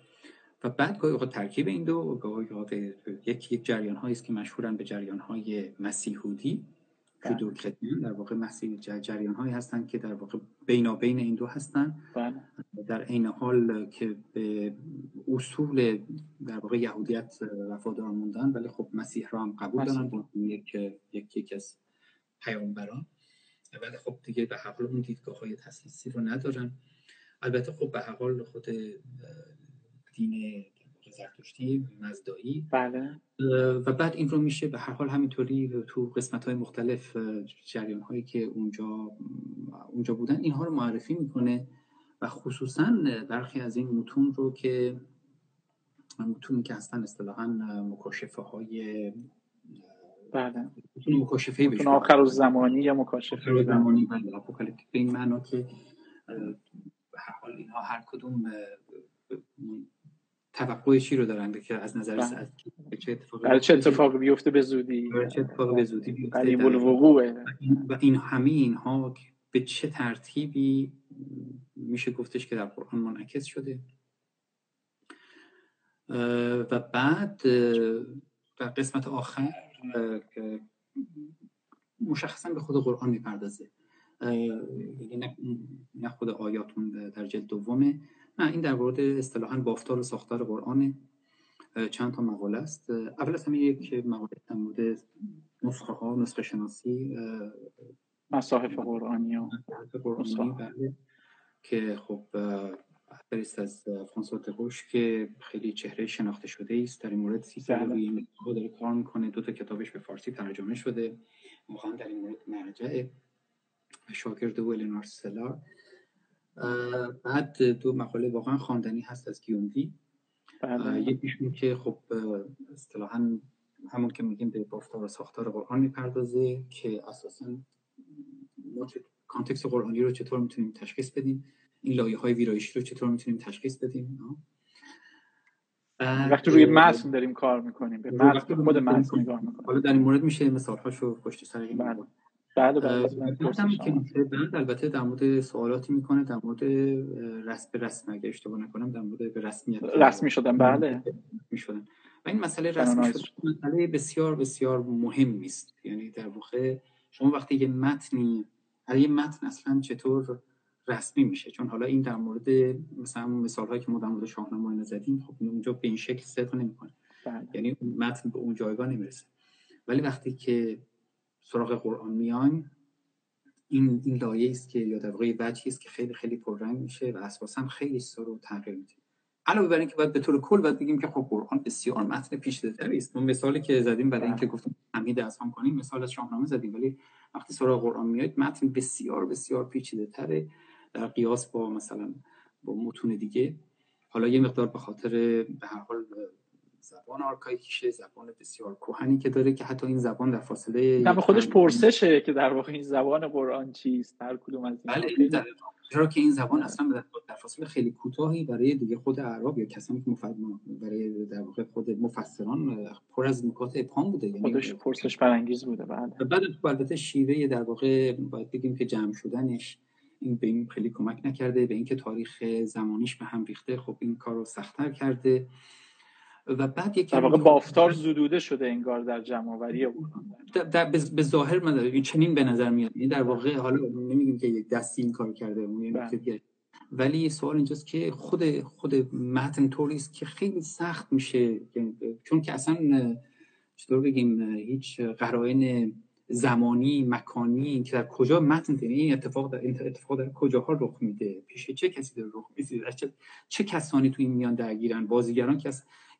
و بعد گاهی ترکیب این دو گاهی یک یک جریان هایی است که مشهورن به جریان های مسیحودی. جودو بله. در واقع مسیح جریان هایی هستند که در واقع بینابین این دو هستند بله. در عین حال که به اصول در واقع یهودیت وفادار موندن ولی خب مسیح را هم قبول دارن. یک یک یک از پیامبران. ولی خب دیگه به حال اون دیدگاه های تسلیسی رو ندارن. البته خب به حال خود دین زرتشتی مزدایی بله. و بعد این رو میشه به هر حال همینطوری تو قسمت های مختلف جریان هایی که اونجا اونجا بودن اینها رو معرفی می‌کنه. و خصوصا برخی از این متون رو که متونی که هستن اصطلاحا مکاشفه های بله. متون مکاشفه متون آخر زمانی یا مکاشفه زمانی بله اپوکالیپتیک. به این معنا که هر حال اینها هر کدوم توقع چی رو دارن که از نظر بله. از چه اتفاقی چه اتفاقی بیفته به زودی؟ چه اتفاقی به زودی بیفته الوقوعه و این همه اینها به چه ترتیبی میشه گفتش که در قرآن منعکس شده. و بعد در قسمت آخر که مشخصا به خود قرآن می‌پردازه. یعنی نه خود آیاتون در جلد دومه. نه این در مورد اصطلاحا بافتار و ساختار قرآنه چند تا مقاله است. اول از همه یک مقاله در مورد نسخه ها نسخه شناسی مصاحف قرآنی و قرآنی بله. که خب بریست از فرانسوا دقوش که خیلی چهره شناخته شده است. در این مورد سی سال روی داره کار می‌کنه. دو تا کتابش به فارسی ترجمه شده. مخوان در این مورد مرجع شاگرد و الینار سلار. بعد دو مقاله واقعا خواندنی هست از گیوموی بله. یکیشون که خب اصطلاحا همون که میگیم به بافتار و ساختار قرآن می‌پردازه که اساسا ما کانتکست قرآنی رو چطور می‌تونیم تشخیص بدیم. این لایه های ویرایشی رو چطور می‌تونیم تشخیص بدیم؟ وقتی روی متن داریم کار می‌کنیم به متن خود متن نگاه می‌کنیم. حالا در این مورد میشه مثال هاشو پشت سر این بله بعد البته در مورد سوالاتی می‌کنه در مورد رسم به رسم اگه اشتباه نکنم در مورد به رسمیت رسمی شدن بله. می‌شدن. و این مسئله رسمی شدن مسئله بسیار بسیار مهم است یعنی در واقع شما وقتی یه متنی یه متن اصلا چطور رسمی میشه. چون حالا این در مورد مثلا مثال هایی که ما در مورد شاهنامه زدیم خب اونجا به این شکل صدق نمی‌کنه. بله. یعنی متن به اون جایگاه نمی‌رسه. ولی وقتی که سراغ قرآن میایم این این لایه است که یا در واقع وجهی است که خیلی خیلی پررنگ میشه و اساسا خیلی رو تغییر میده. علاوه بر اینکه باید به طور کل باید بگیم که خب قرآن بسیار متن پیچیده‌تری است. اون مثالی که زدیم برای اینکه گفتیم حمید از هم کنیم مثال از شاهنامه زدیم. ولی وقتی سراغ قرآن میاد متن بسیار بسیار پیچیده‌تره. در قیاس با مثلا با متون دیگه. حالا یه مقدار به خاطر به هر حال زبان آرکایکیشه زبان بسیار کوهنی که داره که حتی این زبان در فاصله نه خودش پرسشه که در واقع این زبان قرآن چیست هر کدوم از این بله چرا که این زبان اصلا در فاصله خیلی کوتاهی برای دیگه خود عرب یا کسانی که مفد... برای در واقع خود مفسران پر از نکات ابهام بوده. یعنی خودش پرسش برانگیز بوده بله. بعد البته شیوه در واقع باید بگیم که جمع شدنش این به این خیلی کمک نکرده به اینکه تاریخ زمانیش به هم ریخته خب این کار رو سختتر کرده. و بعد یک در واقع بافتار زدوده شده انگار در جمعآوری در, در به ظاهر من چنین به نظر میاد. یعنی در واقع حالا نمیگیم که یک دستی این کار کرده بله. ولی سوال اینجاست که خود خود متن طوری است که خیلی سخت میشه. یعنی چون که اصلا چطور بگیم هیچ قرائن زمانی مکانی که در کجا متن این اتفاق در اتفاق در کجاها رخ میده؟ پیش چه کسی در رخ میده؟ چه, چه کسانی تو این میان درگیرن؟ بازیگران که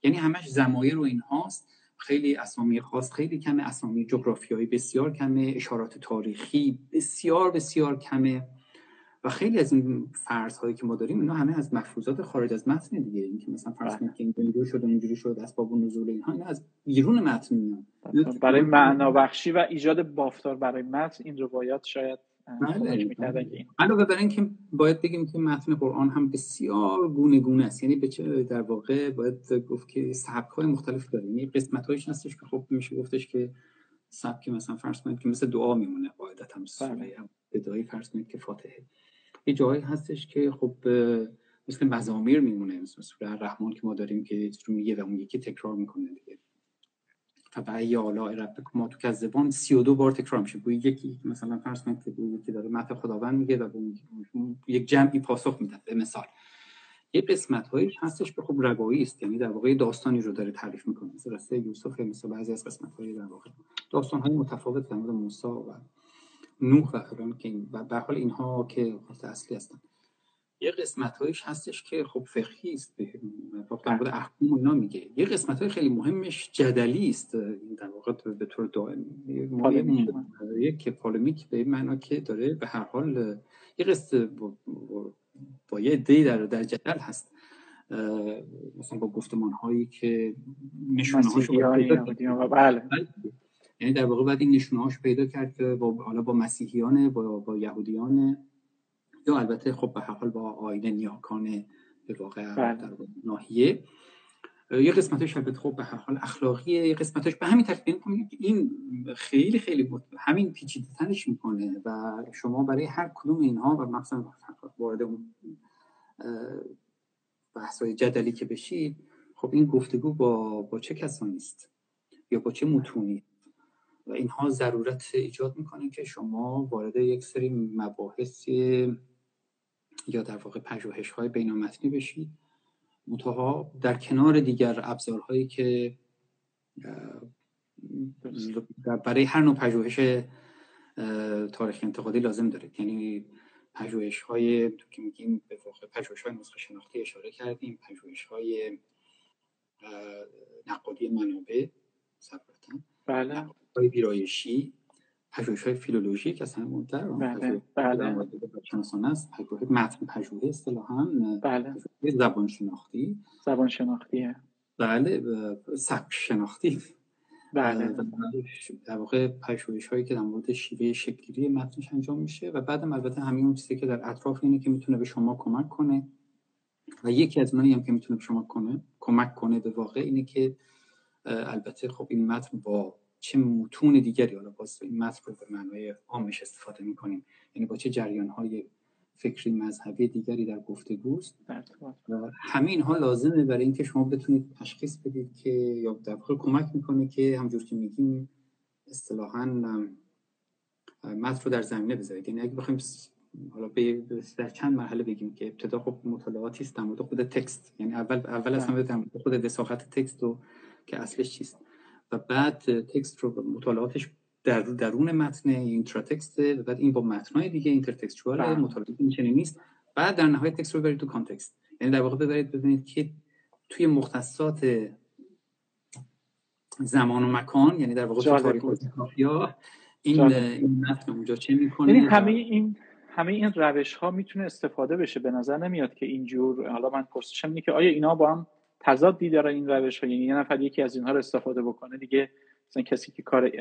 یعنی همش زمایر و اینهاست خیلی اسامی خاص خیلی کمه اسامی جغرافیایی بسیار کمه اشارات تاریخی بسیار بسیار کمه. و خیلی از این فرض هایی که ما داریم اینا همه از مفروضات خارج از متن دیگه. اینکه مثلا فرض بله. کنید که اینجوری شد اینجوری شد اسباب نزول اینها اینا از بیرون متن میان. برای معنا بخشی و ایجاد بافتار برای متن این روایات شاید بله. علاوه بر اینکه باید بگیم که متن قرآن هم بسیار گونه گونه است. یعنی به در واقع باید گفت که سبک های مختلف داره یعنی قسمت هایش هستش که خب میشه گفتش که سبک مثلا فرض کنید که مثل دعا میمونه قاعدتا سوره بدایی فرض کنید که فاتحه. یه جایی هستش که خب مثل مزامیر میمونه مثل سوره رحمان که ما داریم که رو میگه و اون یکی تکرار می‌کنه دیگه. فبعی آلاء ربکما ما تو کذبان 32 بار تکرار میشه. گویا یکی مثلا فرض کنید که یکی داره متن خداوند میگه و یک جمعی پاسخ میده به مثال. یه قسمت هایی هستش به خب روایی است یعنی در واقع داستانی رو داره تعریف می‌کنه. مثل رسته یوسف مثل بعضی از قسمت های در واقع. داستان های متفاوت در مورد موسی و نوح و که و به حال اینها که اصلی هستن. یه قسمت هایش هستش که خب فقهی است در مورد احکام اینا میگه. یه قسمت های خیلی مهمش جدلی است در واقع به طور دائم. یک پالمیک. به این معنا که داره به هر حال یه قصه با, با, یه دی در, در جدل هست. مثلا با گفتمان هایی که نشونه هاشو بله. یعنی در واقع بعد این نشونه هاشو پیدا کرد که با حالا با مسیحیان با, با یهودیان. یا البته خب به حال با آین نیاکان به واقع بله. در ناحیه. یه قسمتش البته خب به هر حال اخلاقیه یه قسمتش به همین ترتیب. این خیلی خیلی همین پیچیده تنش می‌کنه و شما برای هر کدوم اینها و مثلا وارد اون بحث جدلی که بشید خب این گفتگو با با چه کسانی است؟ یا با چه متونی؟ و اینها ضرورت ایجاد می‌کنه که شما وارد یک سری مباحث یا در واقع پژوهش های بینامتنی بشید. منتها در کنار دیگر ابزارهایی که برای هر نوع پژوهش تاریخ انتقادی لازم داره یعنی پژوهش های که میگیم به واقع پژوهش های نسخه شناختی اشاره کردیم پژوهش های نقادی منابع بله. های ویرایشی پژوهش های فیلولوژی که اصلا مهمتر بله بله. است. پژوهش متن پژوهش اصطلاحا بله. زبان شناختی زبان شناختیه بله. سبک شناختی بله در واقع پژوهش هایی که در مورد شیوه شکلی متنش انجام میشه و بعدم البته همین اون چیزی که در اطراف اینه که می‌تونه به شما کمک کنه. و یکی از اونایی هم که می‌تونه به شما کنه کمک کنه به واقع اینه که البته خب این متن با چه متون دیگری حالا باز این متن رو به معنای عامش استفاده می‌کنیم؟ یعنی با چه جریان های فکری مذهبی دیگری در گفتگوست؟ و همه اینها لازمه برای اینکه شما بتونید تشخیص بدید که یا در کمک می‌کنه که همونجور که میگیم اصطلاحا متن رو در زمینه بذارید. یعنی اگه بخوایم حالا در چند مرحله بگیم که ابتدا خب مطالعاتی است در مورد خود text. یعنی اول اول اصلا در مورد خود وساخت text و که اصلش چیست. و بعد text رو مطالعاتش در درون متن intra text و بعد این با متنای دیگه intertextual بله. مطالعات این چنین نیست. بعد در نهایت text رو ببرید تو context. یعنی در واقع ببرید ببینید که توی مختصات زمان و مکان یعنی در واقع تاریخ یا این این متن اونجا چه می‌کنه؟ یعنی همه این همه این روش ها می‌تونه استفاده بشه. به نظر نمیاد که اینجور. حالا من پرسشم اینه که آیا اینا با هم تضادی داره این روش یعنی یه نفر یکی از اینها رو استفاده بکنه. دیگه مثلا کسی که کار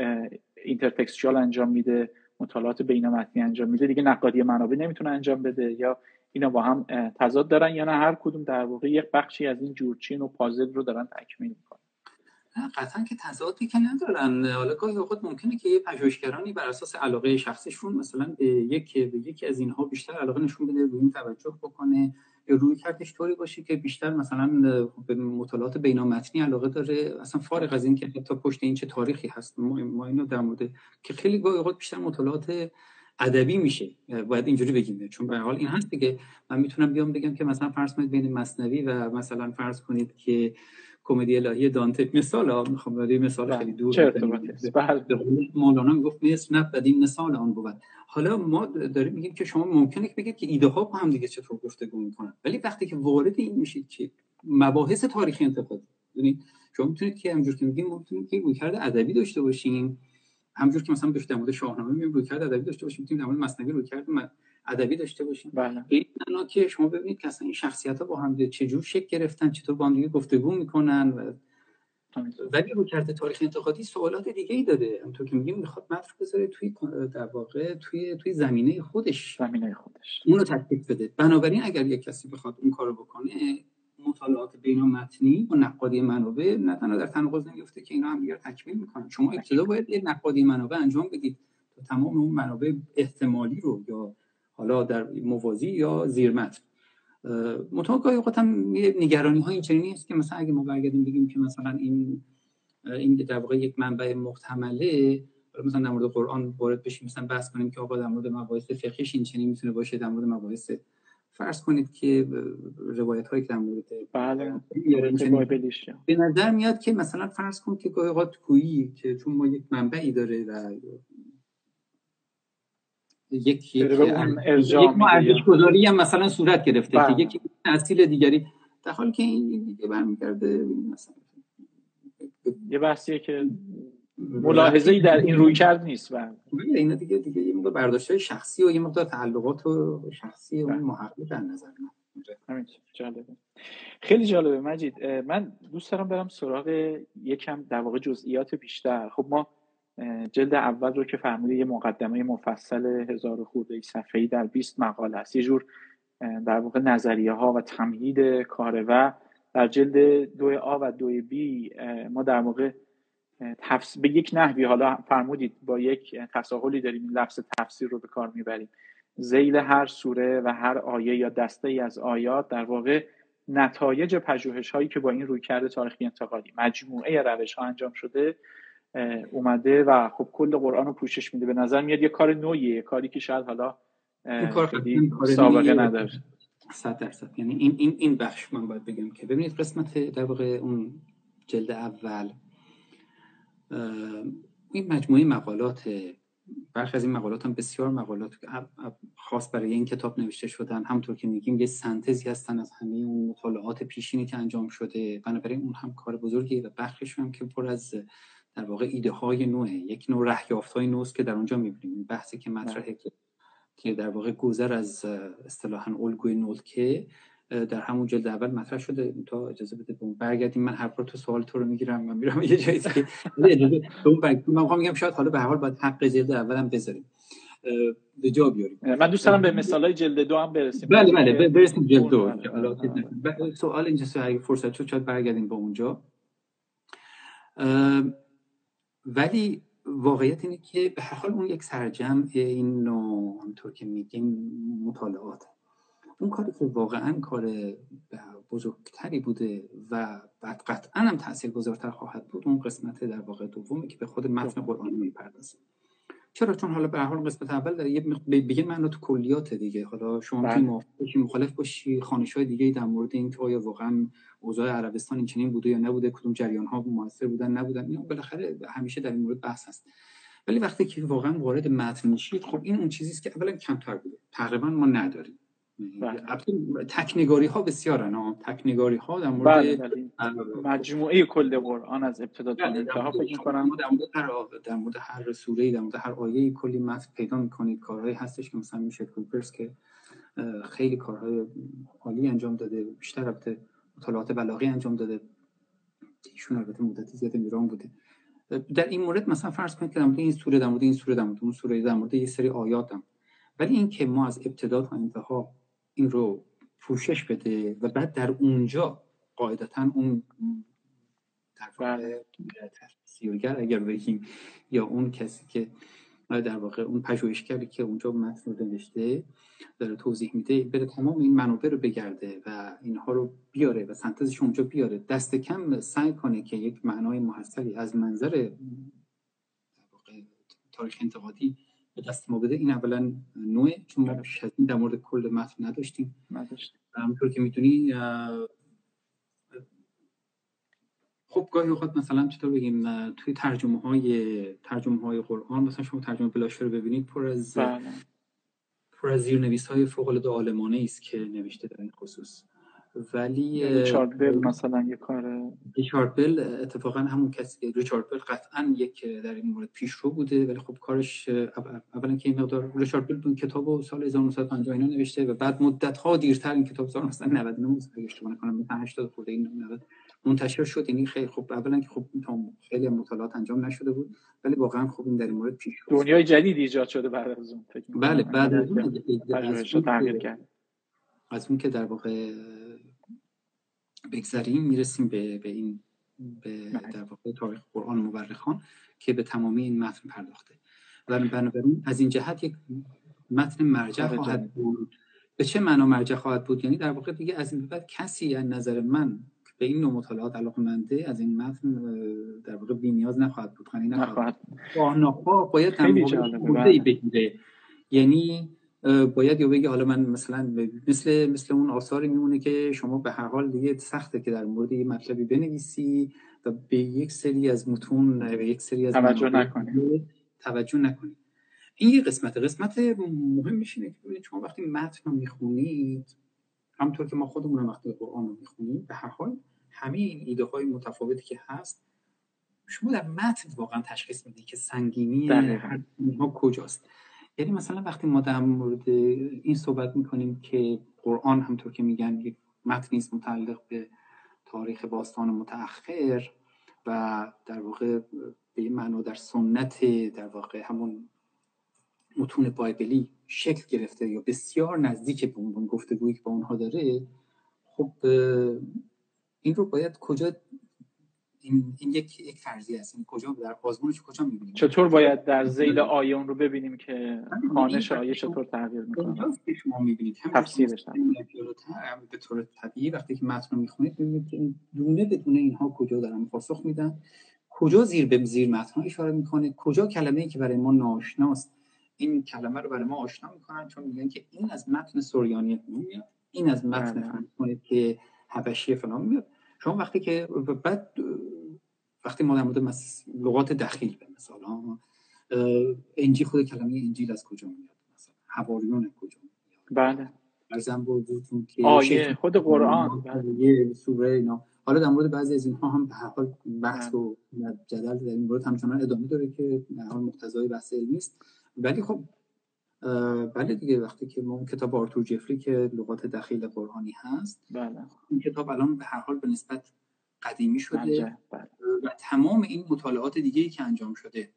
intertextual انجام میده مطالعات بین‌متنی انجام میده دیگه نقادی منابع نمی‌تونه انجام بده. یا اینا با هم تضاد دارن یا نه هر کدوم در واقع یک بخشی از این جورچین و پازل رو دارن تکمیل می‌کنن. قطعا که تضادی که ندارن. حالا گاهی اوقات ممکنه که یه پژوهشگرانی بر اساس علاقه شخصشون مثلا به یک به یکی از اینها بیشتر علاقه نشون بده به این توجه بکنه. روی کردش طوری باشه که بیشتر مثلا به مطالعات بینامتنی علاقه داره. اصلا فارغ از این که حتی پشت این چه تاریخی هست. ما, اینو در مورد که خیلی گاهی اوقات بیشتر مطالعات ادبی میشه. باید اینجوری بگیم. چون به حال این هست که من می‌تونم بیام بگم که مثلا فرض کنید بین مصنوی و مثلا فرض کنید که کمدی الهی دانته. مثال ها می‌خوام برای مثال بله. خیلی دور بله. مولانا می‌گفت مثل نبودیم مثال آن بود. حالا ما داریم میگیم که شما ممکنه که بگید که ایده ها با هم دیگه چطور گفتگو می‌کنن. ولی وقتی که وارد این میشید که مباحث تاریخی انتقاد یعنی شما می‌تونید که همجور که میگیم می‌تونید که رویکرد ادبی داشته باشیم. همجور که مثلا در مورد شاهنامه میگیم رویکرد ادبی داشته باشیم می‌تونیم در مورد مثنوی رویکرد ادبی داشته باشیم. بله. این که شما ببینید که اصلا این شخصیت ها با هم چجور شکل گرفتن چطور با هم دیگه گفتگو می‌کنن و ولی رو کرده تاریخ انتقادی سوالات دیگه ای داره همونطور که میگیم می‌خواد متن بذاره توی در واقع توی توی زمینه خودش. زمینه خودش. اونو تطبیق بده. بنابراین اگر یک کسی بخواد اون کارو بکنه مطالعات بین متنی و نقادی منابع نه تنها در تناقض نمیفته که اینا هم دیگر تکمیل می‌کنن. شما ابتدا باید یه نقادی منابع انجام بدید تا تمام اون منابع احتمالی رو یا حالا در موازی یا زیر متن متأ گاهی اوقات هم نگرانی های این چنینی است که مثلا اگه ما برگردیم بگیم که مثلا این این در واقع یک منبع محتمله مثلا در مورد قرآن وارد بشیم مثلا بحث کنیم که آقا در مورد مباحث فقهیش این چنین می‌تونه باشه در مورد مباحث فرض کنید که روایت هایی که در مورد بله. به نظر میاد که مثلا فرض کنید که گاهی اوقات کویی که چون ما یک منبعی داره و یک یک ارزش گذاری هم مثلا صورت گرفته که یک اصیل دیگری در حالی که این دیگه برمیگرده مثلا. یه بحثیه که ملاحظه ای در این روی کرد نیست. بله. این دیگه دیگه یه مقدار برداشت شخصی و یه مقدار تعلقات و شخصی و محقق در نظر من. جالبه. خیلی جالبه. مجید من دوست دارم برم سراغ یکم در واقع جزئیات بیشتر. خب ما جلد اول رو که فرمودی یه مقدمه مفصل هزار خورده صفحه‌ای در 20 مقاله است. یه جور در واقع نظریه ها و تمهید کاره و در جلد دو آ و دو بی ما در واقع تفس... به یک نحوی حالا فرمودید با یک تساهلی داریم لفظ تفسیر رو به کار می‌بریم. زیل هر سوره و هر آیه یا دسته ای از آیات در واقع نتایج پژوهش هایی که با این روی کرده تاریخی انتقادی مجموعه روش ها انجام شده اومده و خب کل قرآن رو پوشش میده. به نظر میاد یه کار نوعیه کاری که شاید حالا کار سابقه نداره. صد درصد. یعنی این این این بخش من باید بگم که ببینید قسمت در واقع اون جلد اول این مجموعه مقالات برخی از این مقالات هم بسیار مقالات خاص برای این کتاب نوشته شدن. همطور که میگیم یه سنتزی هستن از همه اون مطالعات پیشینی که انجام شده. بنابراین اون هم کار بزرگی و بخشش هم که پر از در واقع ایده های نوعه. یک نوع رهیافت های نوست که در اونجا می‌بینیم. بحثی که مطرحه که که در واقع گذر از اصطلاحا الگوی نولکه در همون جلد اول مطرح شده. تا اجازه بده بون برگردیم. من هر تو سوال تو رو می‌گیرم من میرم یه جایی که اجازه من میگم شاید حالا به هر حال باید حق جلد اولم بذاریم. به جا بیاریم. من دوست دارم به مثالای جلد دو هم برسیم. بله بله. برسیم جلد دو. سوال اینجا اگه فرصت شد شاید برگردیم به اونجا. ولی واقعیت اینه که به هر حال اون یک سرجم این نوع همطور که میگیم مطالعات اون کاری که واقعا کار بزرگتری بوده و بعد قطعا هم تاثیر گذارتر خواهد بود اون قسمت در واقع دومی که به خود متن قرآن می‌پردازه. چرا چون حالا به حال قسمت اول در یه بگین من تو کلیات دیگه حالا شما بله. موافق مخالف باشی خانش های دیگه در مورد این که آیا واقعا اوضاع عربستان این چنین بوده یا نبوده کدوم جریان ها موثر بودن نبودن اینا بالاخره همیشه در این مورد بحث هست ولی وقتی که واقعا وارد متن میشید خب این اون چیزی است که اولا کمتر بوده تقریبا ما نداریم. تکنگاری ها بسیارن ها تکنگاری ها در مورد بله، بله. مجموعه کل قرآن از ابتدا تا انتها فکر کنم در مورد هر در مورد هر سوره در مورد هر آیه کلی متن پیدا می‌کنید. کارهایی هستش که مثلا میشه کوپرس که خیلی کارهای عالی انجام داده. بیشتر البته مطالعات بلاغی انجام داده. ایشون البته مدتی زیاد ایران بوده. در این مورد مثلا فرض کنید که در مورد این سوره در مورد این سوره در مورد اون سوره در مورد یه سری آیات هم. ولی اینکه ما از ابتدا تا انتها این رو پوشش بده و بعد در اونجا قاعدتا اون در واقع بله. اگر بگیم یا اون کسی که در واقع اون پژوهشگری که اونجا متن رو نوشته داره توضیح میده بره تمام این منابع رو بگرده و اینها رو بیاره و سنتزش اونجا بیاره دست کم سعی کنه که یک معنای محصلی از منظر تاریخ انتقادی به دست ما بده. این اولا نوعه چون ما از این در مورد کل متن نداشتیم. همونطور که می‌دونی خب گاهی اوقات مثلا چطور بگیم توی ترجمه های ترجمه های قرآن مثلا شما ترجمه بلاشه رو ببینید پر از بله. پر از زیرنویس های فوق العاده است که نوشته در این خصوص. ولی ریچارد بل مثلا یه کار ریچارد بل اتفاقا همون کسی ریچارد بل قطعا یک در این مورد پیشرو بوده ولی خب کارش اولا که این مقدار ریچارد بل اون کتابو سال 1950 اینا نوشته و بعد مدت ها دیرتر این کتاب 1999 اگه اشتباه نکنم 80 خورده این 90 منتشر شد یعنی خیلی خب اولا که خب خیلی مطالعات انجام نشده بود ولی واقعا خب این در این مورد پیش دنیای جدید ایجاد شده بعد از اون بله بعد از اون از اون که در واقع بگذریم می‌رسیم به, به این به بله. در واقع تاریخ قرآن مورخان که به تمامی این متن پرداخته. و بنابراین از این جهت یک متن مرجع خواهد بود. به چه معنا مرجع خواهد بود؟ یعنی در واقع دیگه از این بعد کسی از نظر من به این نوع مطالعات علاقه منده از این متن در واقع بی نیاز نخواهد بود خانی نخواهد بود. باید در بگیره. یعنی باید یا بگی حالا من مثلا مثل مثل اون آثاری میمونه که شما به هر حال دیگه سخته که در مورد یه مطلبی بنویسی و به یک سری از متون به یک سری از توجه نکنید توجه نکنید این یه قسمت قسمت مهم میشینه که ببینید شما وقتی متن رو می‌خونید همطور که ما خودمون وقتی قرآن رو می‌خونیم به هر حال همه این ایده های متفاوتی که هست شما در متن واقعا تشخیص می‌دید که سنگینی اینها کجاست. یعنی مثلا وقتی ما در مورد این صحبت می‌کنیم که قرآن همطور که میگن یک متنی است متعلق به تاریخ باستان متأخر و در واقع به این معنا در سنت در واقع همون متون بایبلی شکل گرفته یا بسیار نزدیک به اون گفتگویی که با اونها داره خب این رو باید کجا این, این یک یک فرضی است. این کجا در آزمونش کجا می‌بینیم؟ چطور باید در ذیل آیه اون رو ببینیم که خانش آیه چطور تغییر می‌کنه؟ شما می‌بینید. تفسیرش به طور طبیعی وقتی که متن رو می‌خونید می‌بینید که دونه بدون اینها کجا دارن پاسخ میدن. کجا زیر به زیر متن اشاره می‌کنه؟ کجا کلمه ای که برای ما ناشناست این کلمه رو برای ما آشنا می‌کنن چون میگن که این از متن سوریانی میاد. این از متن بله. که حبشی فلان میاد. شما وقتی که بعد وقتی ما در مورد لغات دخیل به مثال انجیل خود کلمه انجیل از کجا میاد؟ مثلا حواریون کجا میاد؟ بله. ارزم بودتون که آیه خود قرآن. بله. سوره اینا. حالا در مورد بعضی از اینها هم به حال بحث و جدل در این مورد همچنان ادامه داره که در حال مقتضای بحث علمی است. ولی خب بله دیگه وقتی که ما کتاب آرتور جفری که لغات دخیل قرآنی هست بله. این کتاب الان به هر حال به نسبت قدیمی شده بله. و تمام این مطالعات دیگه که انجام شده.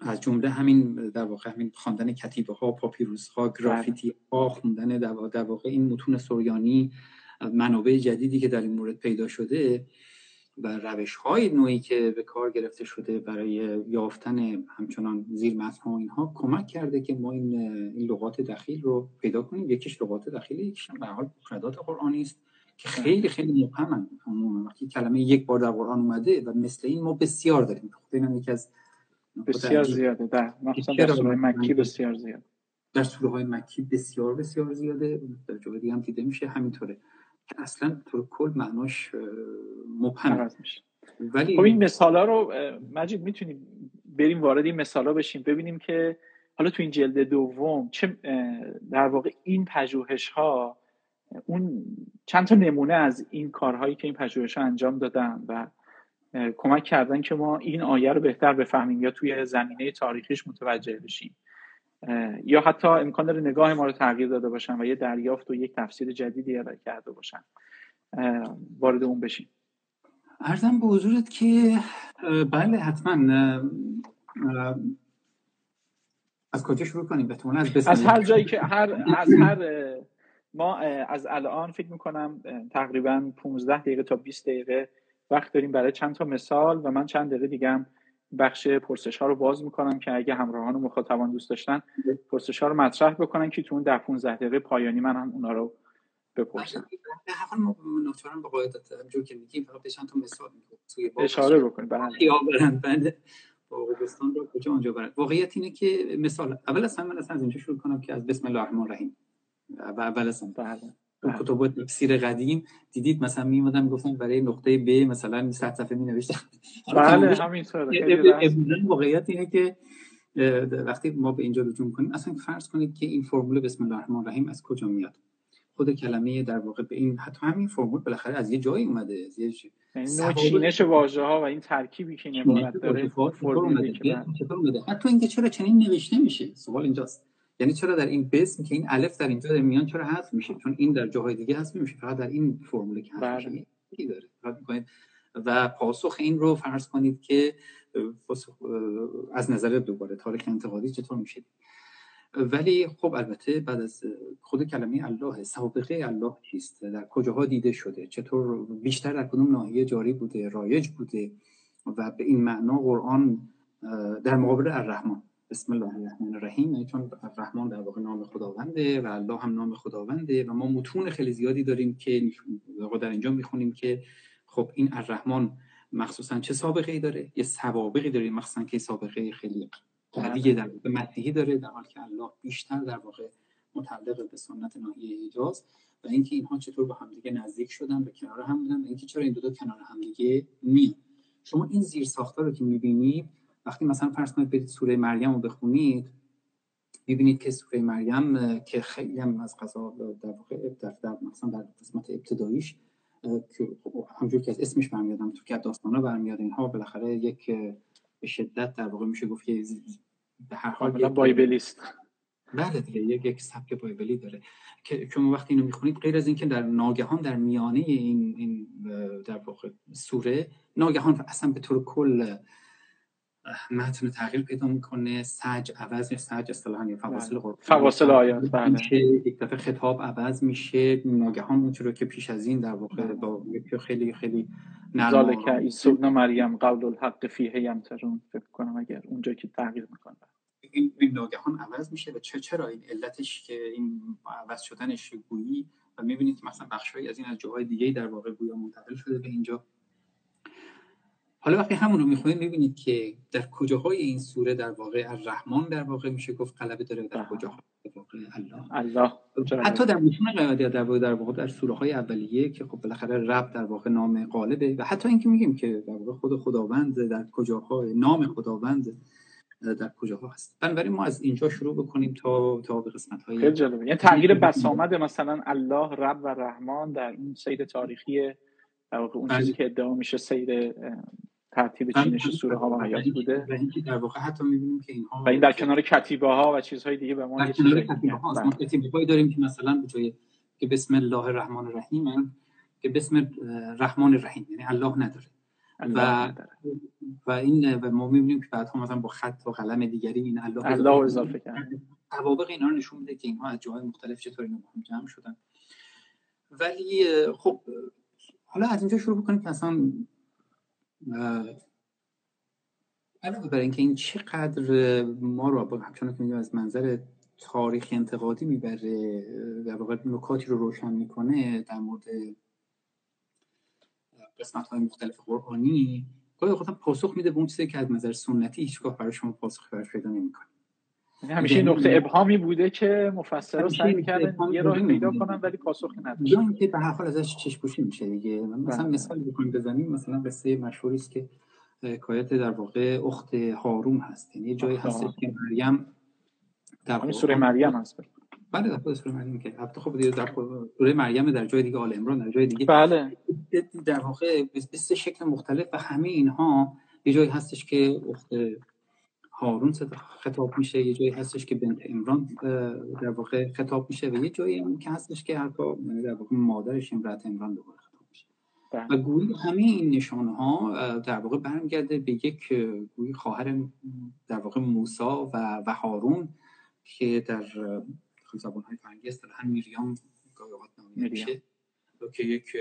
از جمله همین در واقع همین خواندن کتیبه ها پاپیروس ها گرافیتی ها خوندن در واقع این متون سوریانی منابع جدیدی که در این مورد پیدا شده و روش های نوعی که به کار گرفته شده برای یافتن همچنان زیر متن ها اینها کمک کرده که ما این, این لغات دخیل رو پیدا کنیم. یکیش لغات دخیل یکیش به حال مفردات قرآنی است. که خیلی خیلی مبهمن وقتی کلمه یک بار در قرآن اومده و مثل این ما بسیار داریم. خب این یکی از بسیار زیاده. در در سوره مکی بسیار زیاد در سوره های مکی بسیار بسیار زیاده. در جای دیگه هم دیده میشه. همینطوره. که اصلا طور کل معناش مبهم میشه. ولی خب این مثالا رو مجید می‌تونیم بریم وارد این مثالا بشیم ببینیم که حالا تو این جلد دوم چه در واقع این پژوهش ها اون چند تا نمونه از این کارهایی که این پژوهش ها انجام دادن و کمک کردن که ما این آیه رو بهتر بفهمیم یا توی زمینه تاریخیش متوجه بشیم. یا حتی امکان داره نگاه ما رو تغییر داده باشن و یه دریافت و یک تفسیر جدیدی ارائه کرده باشن. وارد اون بشیم. ارزم به حضورت که بله حتما از کجا شروع کنیم؟ بهتون از از هر جایی که هر از هر ما از الان فکر می‌کنم تقریبا 15 دقیقه تا 20 دقیقه وقت داریم برای چند تا مثال و من چند دقیقه دیگه هم بخش پرسش ها رو باز می‌کنم که اگه همراهان و مخاطبان دوست داشتن پرسش ها رو مطرح بکنن که تو اون ده 15 دقیقه پایانی من هم اونا رو بپرسم. به هر به قاعدت همجور که میگیم فقط چند تا مثال اشاره بکنیم. بله. یا برن. بله. باغستان رو کجا آنجا برن؟ واقعیت اینه که مثال اول از همه من از اینجا شروع کنم که از بسم الله الرحمن الرحیم. و اول بله. بله. کتب تفسیر قدیم دیدید؟ مثلا میمدم گفتم برای نقطه ب مثلا 100 صفحه می نوشتم. بله همینطوره. واقعیت اینه که وقتی ما به اینجا رجوع کنیم اصلا فرض کنید که این فرمول بسم الله الرحمن الرحیم از کجا میاد؟ خود کلمه در واقع به این حتی همین فرمول بالاخره از یه جایی اومده از یه چینش واژه ها و این ترکیبی که این داره حتی اینکه چرا چنین نوشته میشه؟ سوال اینجاست. یعنی چرا در این بسم که این الف در اینجا در میان چرا حذف میشه؟ چون این در جاهای دیگه حذف میشه فقط در این فرمول که حذف میشه. داره. و پاسخ این رو فرض کنید که از نظر دوباره تاریخ انتقادی چطور میشه؟ ولی خب البته بعد از خود کلمه الله سابقه الله چیست؟ در کجاها دیده شده؟ چطور بیشتر در کدوم ناحیه جاری بوده رایج بوده؟ و به این معنا قرآن در مقابل الرحمن بسم الله الرحمن الرحیم. چون الرحمن در واقع نام خداونده و الله هم نام خداونده و ما متون خیلی زیادی داریم که در اینجا می‌خونیم که خب این الرحمن مخصوصا چه سابقه ای داره؟ یه سوابقی داره مخصوصا که سابقه خیلی قویه در مدهی داره در حالی که الله بیشتر در واقع متعلق به سنت ناحیه حجاز و اینکه اینها چطور با همدیگه نزدیک شدن به کنار هم بودن و اینکه چرا این دو, دو کنار همدیگه میان شما این زیر ساختار رو که می‌بینید وقتی مثلا فرض کنید برید سوره مریم رو بخونید می‌بینید که سوره مریم که خیلی هم از قضا در واقع در, در مثلا در قسمت ابتداییش که همجور که از اسمش برمیادم تو که داستانا برمیاد اینها بالاخره یک به شدت در واقع میشه گفت که به هر حال بایبلیست. بله دیگه یک یک سبک بایبلی داره. که شما وقتی اینو می‌خونید غیر از اینکه در ناگهان در میانه این این در واقع سوره ناگهان اصلا به طور کل متن تغییر پیدا می‌کنه سج عوض یا سج اصطلاحا فواصل بله. قرآن فواصل آیات بله. یک دفعه خطاب عوض میشه. ناگهان اون رو که پیش از این در واقع بله. با خیلی خیلی نرم ذالک عیسی مریم قول الحق فیه یمترون فکر کنم اگر اونجا که تغییر می‌کنه. این, این ناگهان عوض میشه و چه چرا این علتش که این عوض شدنش گویی؟ و می‌بینید که مثلا بخشایی از این از جاهای دیگه در واقع گویا منتقل شده به اینجا. حالا وقتی همون رو می‌خونید می‌بینید که در کجاهای این سوره در واقع الرحمن در واقع میشه گفت غلبه داره در کجاها الله. الله. حتی در متون قیادی در واقع در واقع در سوره های اولیه که خب بالاخره رب در واقع نام غالبه و حتی اینکه میگیم که در واقع خود خداوند در کجاها نام خداوند در کجاها هست. بنابراین ما از اینجا شروع بکنیم تا تا به قسمت های خیلی جالبه. یعنی تغییر بسامد مثلا الله رب و رحمان در اون سیر تاریخی در واقع اون چیزی که ادعا میشه سیر ترتیب چینش سوره ها و آیات بوده. و اینکه در واقع حتی می‌بینیم که اینها و این در کنار کتیبه ها و چیزهای دیگه به ما در کنار کتیبه ها ما کتیبه هایی داریم که مثلا به جای که بسم الله الرحمن الرحیم که بسم رحمان الرحیم یعنی الله نداره. و و این و ما می‌بینیم که بعدها مثلا با خط و قلم دیگری این الله الله اضافه کرد توابق اینا رو نشون میده که اینها از جاهای مختلف چطور اینا جمع شدن. ولی خب حالا از اینجا شروع بکنیم که اصلا علاوه بر اینکه این چقدر ما رو همچنان که از منظر تاریخی انتقادی می‌بره در واقع نکاتی رو روشن می‌کنه در مورد قسمت های مختلف قرآنی گاهی خودم پاسخ میده به اون چیزی که از نظر سنتی هیچگاه برای شما پاسخ براش پیدا نمی‌کنه. همیشه نقطه ابهامی بوده که مفسرا سعی می‌کردن یه راهی پیدا کنن ولی پاسخی نداشت. یا اینکه به هر حال ازش چشم میشه دیگه. مثلا مثال بکنیم بزنیم مثلا قصه مشهوری است که حکایت در واقع اخت هارون هست. یعنی جایی هست که مریم در سوره مریم هست. بله در خود سوره مریم که البته خب در سوره مریم در جای دیگه آل عمران در جای دیگه. بله. در واقع به سه شکل مختلف و همه اینها یه جایی هستش که اخت هارون خطاب میشه یه جایی هستش که بنت عمران در واقع خطاب میشه و یه جایی هم که هستش که هر یعنی در واقع مادرش امرات عمران دوباره خطاب میشه. بله. و گویی همه این نشانه ها در واقع برمیگرده به یک گویی خواهر در واقع موسا و و هارون که در زبان های فرنگی اصطلاحا میریام گاهی اوقات نامیده میشه که یک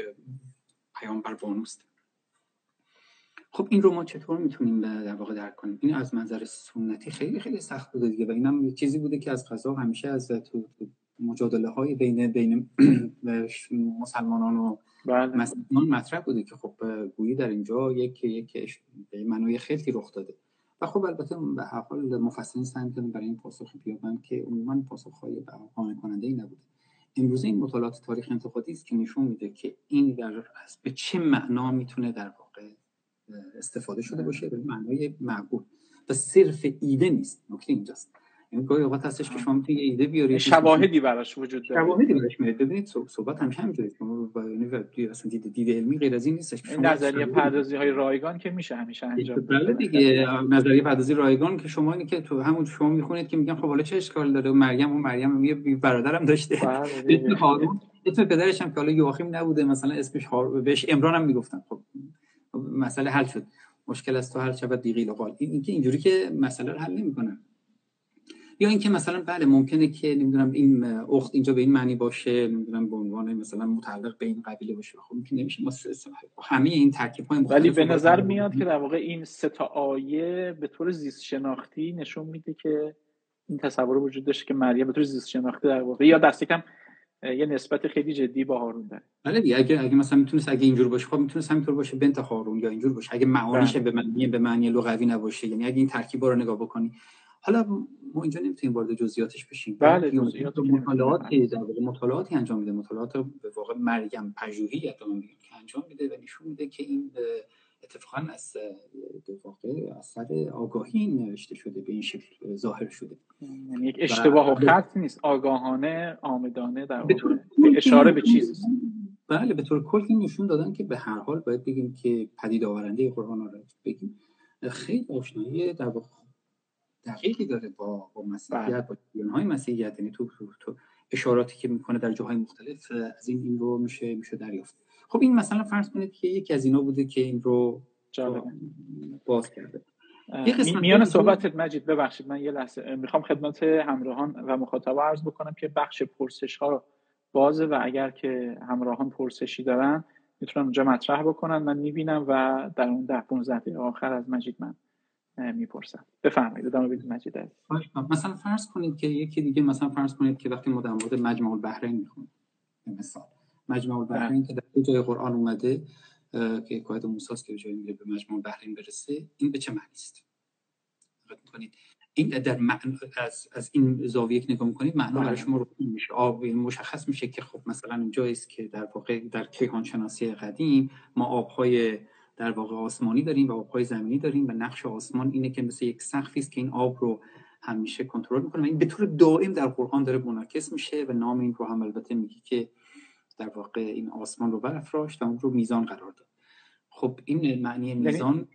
پیامبر بانوست خب این رو ما چطور می‌تونیم در واقع درک کنیم؟ این از منظر سنتی خیلی خیلی سخت بوده دیگه و اینم چیزی بوده که از قضا همیشه از تو مجادله های بین بین مسلمانان و بله. مسلمانان مطرح بوده که خب گویی در اینجا یک یک منوی خیلی رخ داده. و خب البته به هر حال مفصلی سعی کردن برای این پاسخ بیابن که عموما پاسخهای قانع کننده ای نبوده. امروز این مطالعات تاریخ انتقادی است که نشون میده که این در به چه معنا می‌تونه در واقع استفاده شده باشه به معنای معقول. و صرف ایده نیست. نکته اینجاست. این گاهی اوقات هستش که شما می‌تونید ایده بیارید. شواهدی براش وجود داره. شواهدی براش میاد ببینید صحبت هم همینجوریه. که ما یعنی اصلا دید دید علمی غیر از این نیستش نظریه پردازی های رایگان که میشه همیشه انجام بله دیگه. نظریه پردازی رایگان که شما اینه که تو همون شما می‌خونید که میگن خب حالا چه اشکال داره؟ مریم و مریم یه برادرم داشته. اسم هارون اسم پدرش هم که حالا یواخیم نبوده مثلا اسمش بهش عمران هم می‌گفتن. خب مسئله حل شد. مشکل از تو حل شود دیگه قال. این اینکه اینجوری که مسئله رو حل نمی‌کنن یا اینکه مثلا بله ممکنه که نمی‌دونم این اخت اینجا به این معنی باشه نمی‌دونم به عنوان مثلا متعلق به این قبیله باشه. خب ممکن نمیشه. ما همه این ترکیب های ولی به نظر میاد که در واقع این سه تا آیه به طور زیست شناختی نشون میده که این تصور وجود داشته که مریم به طور زیست شناختی در واقع یا دست کم یه نسبت خیلی جدی با هارون داره. بله دیگه اگه اگه مثلا می‌تونست اگه اینجور باشه خب می‌تونست همینطور باشه بنت هارون یا اینجور باشه. اگه معانیش بله. به معنی به معنی لغوی نباشه یعنی اگه این ترکیبا رو نگاه بکنی. حالا ما اینجا نمی‌تونیم وارد جزئیاتش بشیم. بله جزئیات مطالعاتی در مطالعاتی انجام میده. مطالعات به واقع مریم پژوهی که انجام میده و نشون میده که این اتفاقا از واقع اثر آگاهی نوشته شده به این شکل ظاهر شده. یعنی یک اشتباه و خط نیست. آگاهانه آمدانه در به اشاره به چیزی بله به طور کل نشون دادن که به هر حال باید بگیم که پدید آورنده قرآن رو بگیم. خیلی آشنایی در واقع دقیقی داره با با مسیحیت با های مسیحیت. یعنی تو, تو, تو اشاراتی که می‌کنه در جاهای مختلف از این این رو میشه میشه دریافت. خب این مثلا فرض کنید که یکی از اینا بوده که این رو باز کرده. میان صحبتت مجید ببخشید من یه لحظه می‌خوام خدمت همراهان و مخاطبا عرض بکنم که بخش پرسش ها بازه و اگر که همراهان پرسشی دارن می‌تونن اونجا مطرح بکنن. من می‌بینم و در اون ده 15 دقیقه آخر از مجید من می‌پرسم. بفرمایید ادامه بدید مجید مثلا فرض کنید که یکی دیگه مثلا فرض کنید که وقتی ما در مورد مجمع البحرین می‌خونیم مثال. مجمع البحرین که در دو جای قرآن اومده که حکایت موسی که جایی میره به مجموع بحرین برسه این به چه معنی است؟ این در از, از این زاویه که نگاه می‌کنید معنا برای شما رو میشه. آب مشخص میشه که خب مثلا اونجا است که در واقع در کیهان شناسی قدیم ما آبهای در واقع آسمانی داریم و آبهای زمینی داریم و نقش آسمان اینه که مثل یک سقفی است که این آب رو همیشه کنترل می‌کنه و این به طور دائم در قرآن داره منعکس میشه و نام این رو هم البته میگه که در واقع این آسمان رو برافراشت و اون رو میزان قرار داد. خب این معنی یعنی میزان.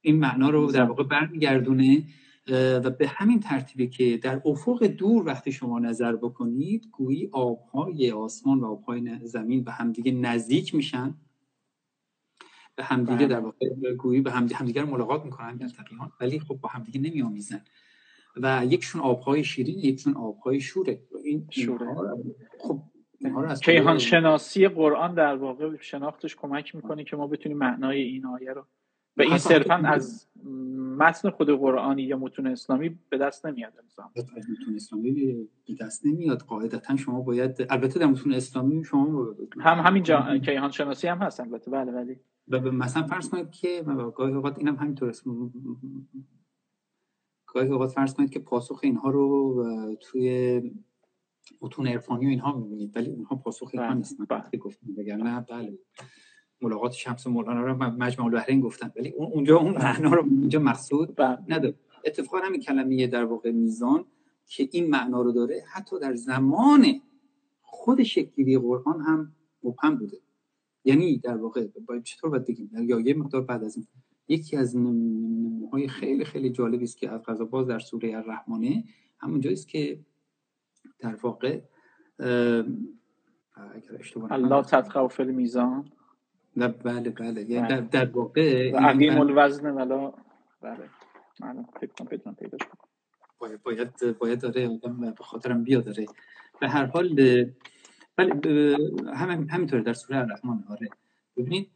این معنا رو در واقع برمیگردونه و به همین ترتیبی که در افق دور وقتی شما نظر بکنید گویی آبهای آسمان و آبهای زمین به همدیگه نزدیک میشن. به همدیگه بله. در واقع گویی به همدیگه, همدیگه رو ملاقات می‌کنن تقیان ولی خب با همدیگه نمیآمیزن. و یکشون آبهای شیرین یکشون آبهای شوره. این شوره. خب کیهان شناسی قرآن در واقع شناختش کمک می‌کنه که ما بتونیم معنای این آیه رو و این صرفا از متن خود قرآنی یا متون اسلامی به دست نمیاد متون اسلامی به دست نمیاد. قاعدتا شما باید البته در متون اسلامی شما هم همین جا کیهان شناسی هم هست البته. بله ولی مثلا فرض کنید که گاهی اوقات اینم همینطور گاهی اوقات فرض کنید که پاسخ اینها رو توی متون عرفانی و اینها می‌بینید ولی اونها پاسخ اینها بله، نیستن. بله. گفتم نه بله. ملاقات شمس مولانا رو مجمع البحرین گفتن ولی اونجا اون معنا رو اونجا مقصود بله. نداره. اتفاقا همین کلمه در واقع میزان که این معنا رو داره حتی در زمان خود شکلی قرآن هم مبهم بوده. یعنی در واقع باید چطور باید بگیم؟ یا یه مقدار بعد از این یکی از های خیلی خیلی جالبی است که از غذا باز در سوره الرحمنه همون است که در واقع اگر اشتباه الله تدخل فی میزان نه بله بله. یعنی در, در واقع عقیم الوزن ولا بله. من فکر پیدا باید باید باید داره به خاطرم بیا داره. به هر حال ولی هم همینطوره در سوره الرحمن آره. ببینید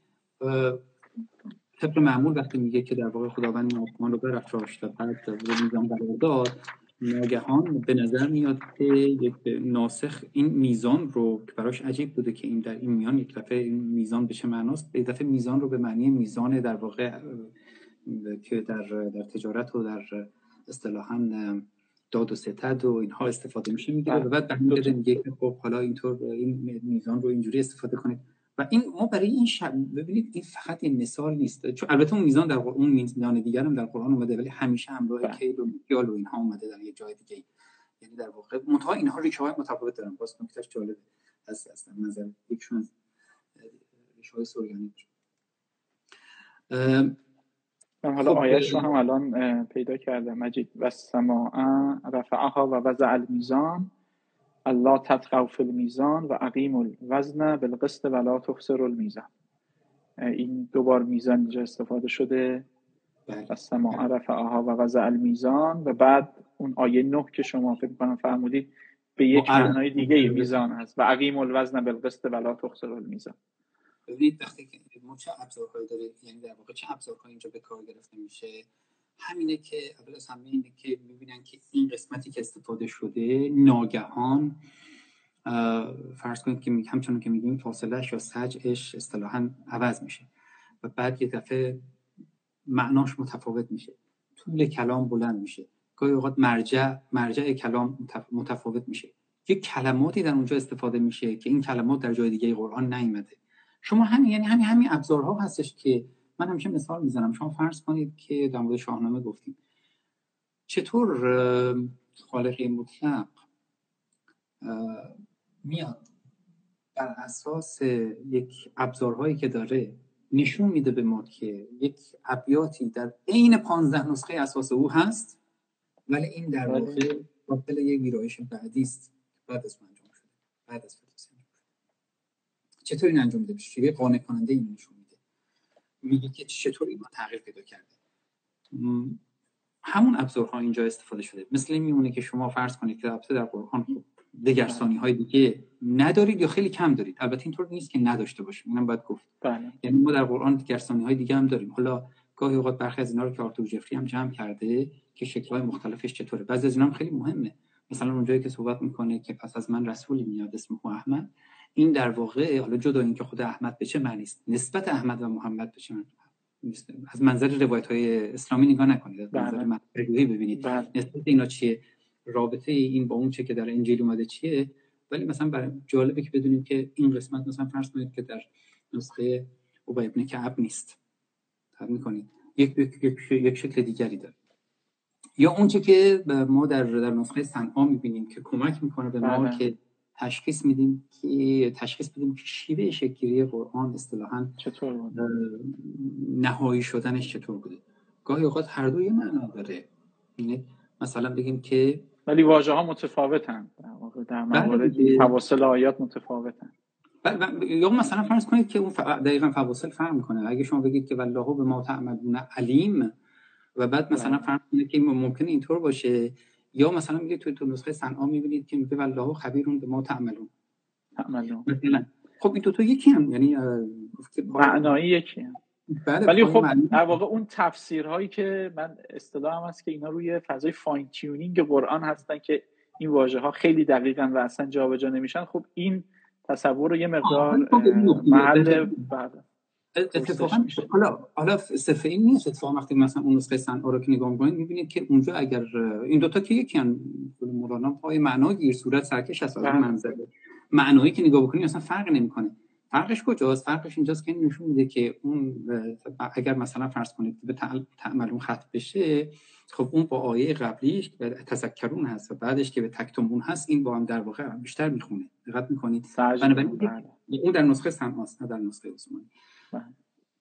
طبق معمول وقتی میگه که در واقع خداوند آسمان رو برافراشت و بعد میزان قرار داد ناگهان به نظر میاد که یک ناسخ این میزان رو که براش عجیب بوده که این در این میان یک دفعه میزان به چه معناست به دفعه میزان رو به معنی میزان در واقع که در در تجارت و در اصطلاحا داد و ستد و اینها استفاده میشه می‌گیره و بعد به میگه که خب حالا اینطور این میزان رو اینجوری استفاده کنید. و این ما برای این شب ببینید این فقط این مثال نیست. چون البته اون میزان در اون میزان دیگر هم در قرآن اومده ولی همیشه همراه بله. کیل و میکیال و اینها اومده در یه جای دیگه. یعنی در واقع منتها اینها ریشه های متفاوت دارن. باز نکتهش جالبه از از نظر یکشون از ریشه های من حالا خب آیش رو هم الان پیدا کردم. مجید و سماع رفعها و وضع المیزان. الله تطغوا فی المیزان و عقیم الوزن بالقسط ولا تخسر المیزان. این دوبار میزان اینجا استفاده شده. بله. و سماع رفعها و وضع المیزان و بعد اون آیه نه که شما فکر کنم فرمودید به یک معنای دیگه میزان هست و عقیم الوزن بالقسط ولا تخسر المیزان. ببینید وقتی ما چه ابزارهایی داره یعنی در واقع چه ابزارهایی اینجا به کار گرفته میشه؟ همینه که اول از همه اینه که می‌بینن که این قسمتی که استفاده شده ناگهان فرض کنید که همچنان که میگیم فاصلهش یا سجعش اصطلاحا عوض میشه و بعد یه دفعه معناش متفاوت میشه. طول کلام بلند میشه. گاهی اوقات مرجع مرجع کلام متفاوت میشه. یه کلماتی در اونجا استفاده میشه که این کلمات در جای دیگه قرآن نیومده. شما همین یعنی همین همین ابزارها هستش که من همیشه مثال می‌زنم. شما فرض کنید که در مورد شاهنامه گفتیم. چطور خالقی مطلق میاد بر اساس یک ابزارهایی که داره نشون میده به ما که یک ابیاتی در عین پانزده نسخه اساس او هست ولی این در. واقع قابل یک ویرایش بعدی است. بعد از انجام شده. بعد از چطور این انجام میده؟ شیوه قانع کننده این نشون میگه که چطور این تغییر پیدا کرده؟ همون ابزارها اینجا استفاده شده. مثل میمونه که شما فرض کنید که البته در قرآن خب دگرسانی های دیگه ندارید یا خیلی کم دارید. البته اینطور نیست که نداشته باشیم اینم باید گفت. بله. یعنی ما در قرآن دگرسانی های دیگه هم داریم. حالا گاهی اوقات برخی از اینا رو که آرتور جفری هم جمع کرده که شکل های مختلفش چطوره. بعضی از اینا هم خیلی مهمه. مثلا اونجایی که صحبت می‌کنه که پس از من رسولی میاد اسمه احمد این در واقع حالا جدا اینکه خود احمد به چه معنی است نسبت احمد و محمد به چه معنی از منظر روایت های اسلامی نگاه نکنید از منظر بله. ببینید. بله. نسبت اینا چیه؟ رابطه این با اون چه که در انجیل اومده چیه؟ ولی مثلا برای جالبه که بدونیم که این قسمت مثلا فرض کنید که در نسخه ابی ابن کعب نیست. فرض می‌کنید. یک یک, یک شکل دیگری داره. یا اونچه که ما در در نسخه صنعا می‌بینیم که کمک می‌کنه به ما بله. که تشخیص میدیم که تشخیص بدیم که شیوه شکلی قرآن اصطلاحا چطور نهایی شدنش چطور بوده؟ گاهی اوقات هر دو یه معنا داره. یعنی مثلا بگیم که ولی واژه ها متفاوتن. در بله موارد فواصل آیات متفاوتن. بله، یا مثلا فرض کنید که اون دقیقا فواصل فرق می‌کنه. اگه شما بگید که والله به ما تعملون علیم و بعد مثلا فرض کنید که ممکنه اینطور باشه یا مثلا میگه توی تو نسخه صنعا می‌بینید که میگه والله خبیرون به ما تعملون. تعملون. مثلا. خب این دو تا یکی هم یعنی معنایی یکی هم. بله ولی خب در واقع اون تفسیرهایی که من اصطلاحم هست که اینا روی فضای فاین تیونینگ قرآن هستن که این واژه ها خیلی دقیقا و اصلا جابجا نمیشن خب این تصور رو یه مقدار خب محل اتفاقا حالا حالا صرف این نیست. اتفاقا وقتی مثلا اون نسخه صنعا رو که نگاه می‌کنید می‌بینید که اونجا اگر این دوتا که یکی ان مولانا پای معنا گیر صورت سرکش از بله. منظره معنایی که نگاه بکنید اصلا فرق نمی‌کنه. فرقش کجاست؟ فرقش اینجاست که نشون میده که اون اگر مثلا فرض کنید به تعملون خط بشه خب اون با آیه قبلیش که تذکرون هست و بعدش که به تکتمون هست این با هم در واقع بیشتر می‌خونه. دقت می‌کنید. بله. اون در نسخه سناست نه در نسخه عثمانی.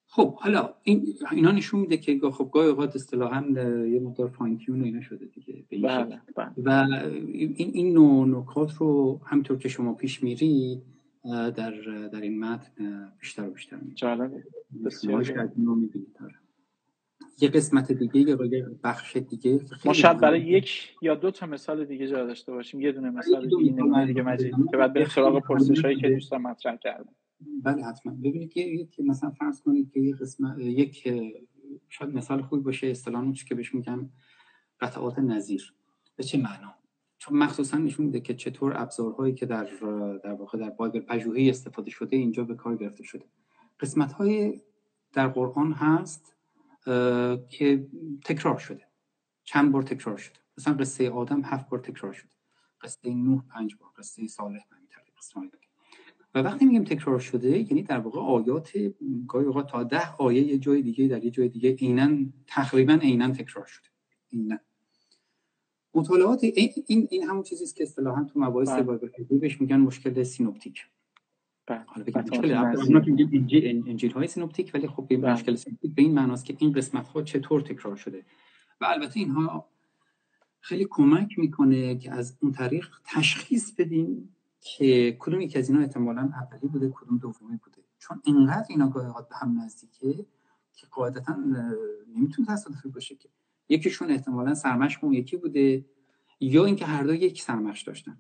خب حالا این اینا نشون میده که خب گاهی اوقات اصطلاحا یه مقدار فاین تیون و اینا شده دیگه بله، بله. و این این نوع نکات رو همطور که شما پیش میری در در این متن بیشتر و بیشتر جالبه آره. یه قسمت دیگه یا بخش دیگه ما شاید برای یک یا دو تا مثال دیگه جا داشته باشیم. یه دونه مثال دیگه دیگه مجید که بعد بریم سراغ پرسش هایی که دوستان مطرح کردن. بله حتما. ببینید که مثلا فرض کنید که یک قسمت یک شاید مثال خوبی باشه اصطلاحاً که بهش میگم قطعات نظیر. به چه معنا؟ چون مخصوصا نشون میده که چطور ابزارهایی که در در واقع در بایبل پژوهی استفاده شده اینجا به کار گرفته شده. قسمت های در قرآن هست که تکرار شده. چند بار تکرار شده. مثلا قصه آدم هفت بار تکرار شده. قصه نوح پنج بار قصه صالح پنج و وقتی میگیم تکرار شده یعنی در واقع آیات گاهی اوقات تا ده آیه یه جای دیگه در یه جای دیگه عینا تقریبا عینا تکرار شده. عینا. مطالعات این این همون چیزی است که اصطلاحا تو مباحث بایبل بهش میگن مشکل سینوپتیک. بله. حالا بگیم مشکل انجیل های synoptic ولی خب به بله. مشکل synoptic به این معناست که این قسمت ها چطور تکرار شده. و البته اینها خیلی کمک می‌کنه که از اون طریق تشخیص بدیم که کدوم یکی از اینا احتمالا اولی بوده کدوم دومی بوده. چون اینقدر اینا گاهی به هم نزدیکه که قاعدتا نمی‌تونه تصادفی باشه که. یکیشون احتمالا سرمشق اون یکی بوده یا اینکه هر دو یک سرمشق داشتن.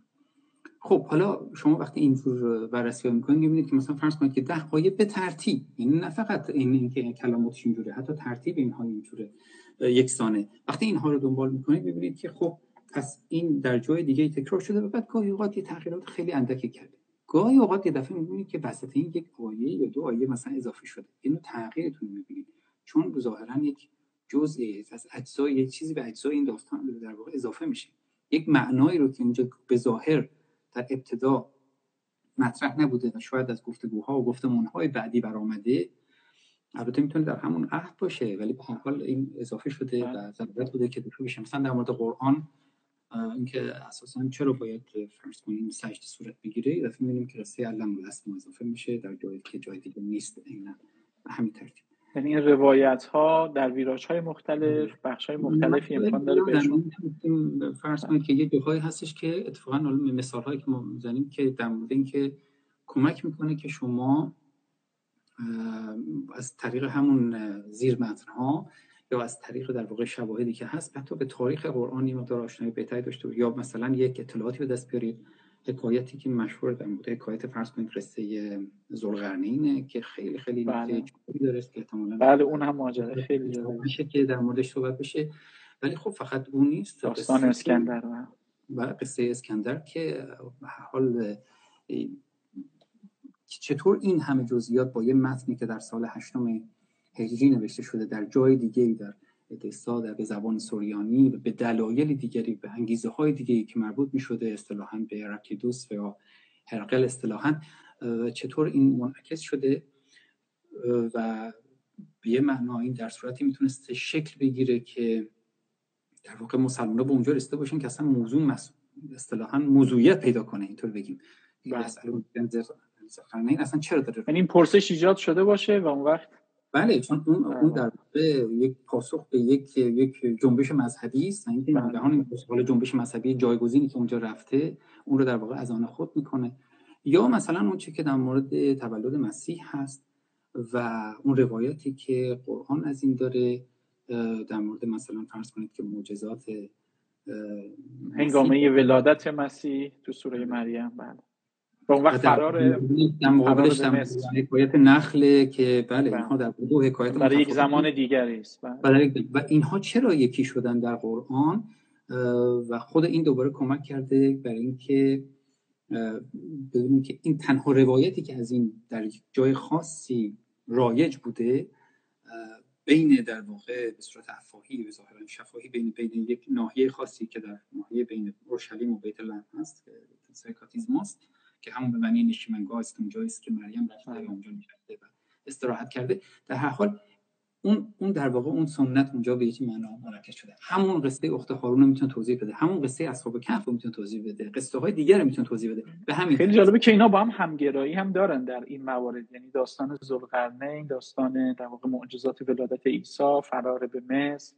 خب حالا شما وقتی اینجور بررسی می‌کنید می‌بینید که مثلا فرض کنید که ده آیه به ترتیب. یعنی نه فقط این اینکه کلماتش اینجوره حتی ترتیب اینها اینجوره یکسانه. وقتی اینها رو دنبال می‌کنید می‌بینید که خب پس این در جای دیگه تکرار شده و بعد گاهی اوقات یه تغییرات خیلی اندکی کرده. گاهی اوقات یه دفعه می‌بینید که وسط این یک آیه یا دو آیه مثلا اضافه شده. اینو تغییرتون می‌بینید. چون ظاهرا یک جزئی از اجزای یک چیزی به اجزای این داستان در واقع اضافه میشه. یک معنایی رو که اینجا به ظاهر در ابتدا مطرح نبوده و شاید از گفتگوها و گفتمانهای بعدی برآمده البته می‌تونه در همون عهد باشه ولی به حال این اضافه شده و ضرورت بوده که دفعه بشه مثلا در مورد قرآن اینکه اساسا چرا باید فرض کنیم سجد صورت بگیره؟ دفعه می‌بینیم که رسه علم الاسم اضافه میشه در جایی که جای دیگه نیست اینا همین ترتیب. یعنی این روایت ها در ویراج های مختلف بخش های مختلفی امکان داره بهشون فرض کنید که یه جاهایی هستش که اتفاقا مثال هایی که ما می‌زنیم که در مورد اینکه کمک می‌کنه که شما از طریق همون زیر متن ها یا از طریق در واقع شواهدی که هست حتی به تاریخ قرآن مقدار آشنایی بهتری داشته یا مثلا یک اطلاعاتی به دست بیارید حکایتی که مشهور در مورد حکایت فرض کنید قصه زلقرنینه که خیلی خیلی بله. داره که احتمالاً بله اون هم ماجرا خیلی میشه که در موردش صحبت بشه. ولی خب فقط اون نیست. داستان اسکندر و قصه اسکندر که حال چطور این همه جزئیات با یه متنی که در سال هشتم هجری نوشته شده در جای دیگه در ادسا در به زبان سوریانی و به دلایل دیگری به انگیزه های دیگری که مربوط می شده اصطلاحا به رکیدوس و هرقل اصطلاحا چطور این منعکس شده و به یه معنا این در صورتی می‌تونست شکل بگیره که در واقع مسلمان به اونجا رسیده باشن که اصلا موضوع اصطلاحا موضوعیت پیدا کنه اینطور بگیم بله. اصلا چرا داره این پرسش ایجاد شده باشه و اون وقت بله چون اون اون در واقع یک پاسخ به یک یک جنبش مذهبی است. اینکه بله. ناگهان این جنبش مذهبی جایگزینی که اونجا رفته اون رو در واقع از آن خود می‌کنه. یا مثلا اون چی که در مورد تولد مسیح هست و اون روایتی که قرآن از این داره در مورد مثلا فرض کنید که معجزات هنگامه ولادت مسیح تو سوره مریم بله. اون وقت فرار در مقابلش حکایت نخله که بله, بله. اینها در دو حکایت برای یک زمان دیگری است بله. و اینها چرا یکی شدن در قرآن و خود این دوباره کمک کرده برای اینکه ببینیم که این تنها روایتی که از این در جای خاصی رایج بوده بین در واقع به صورت افاهی و ظاهرا شفاهی بین بین یک ناحیه خاصی که در ناحیه بین اورشلیم و بیت لحم هست که سرکاتیزماست که همون به معنی نشیمنگاه است اونجایی است که مریم رفته اونجا نشسته و استراحت کرده. در هر حال اون اون در واقع اون سنت اونجا به یه معنا مرکز شده. همون قصه اخت هارون رو می‌تونه توضیح بده. همون قصه اصحاب کهف رو می‌تونه توضیح بده. قصه های دیگر رو می‌تونه توضیح بده. به همین خیلی جالبه که اینا با هم همگرایی هم دارن در این موارد. یعنی داستان ذوالقرنین داستان در واقع معجزات ولادت عیسی فرار به مصر.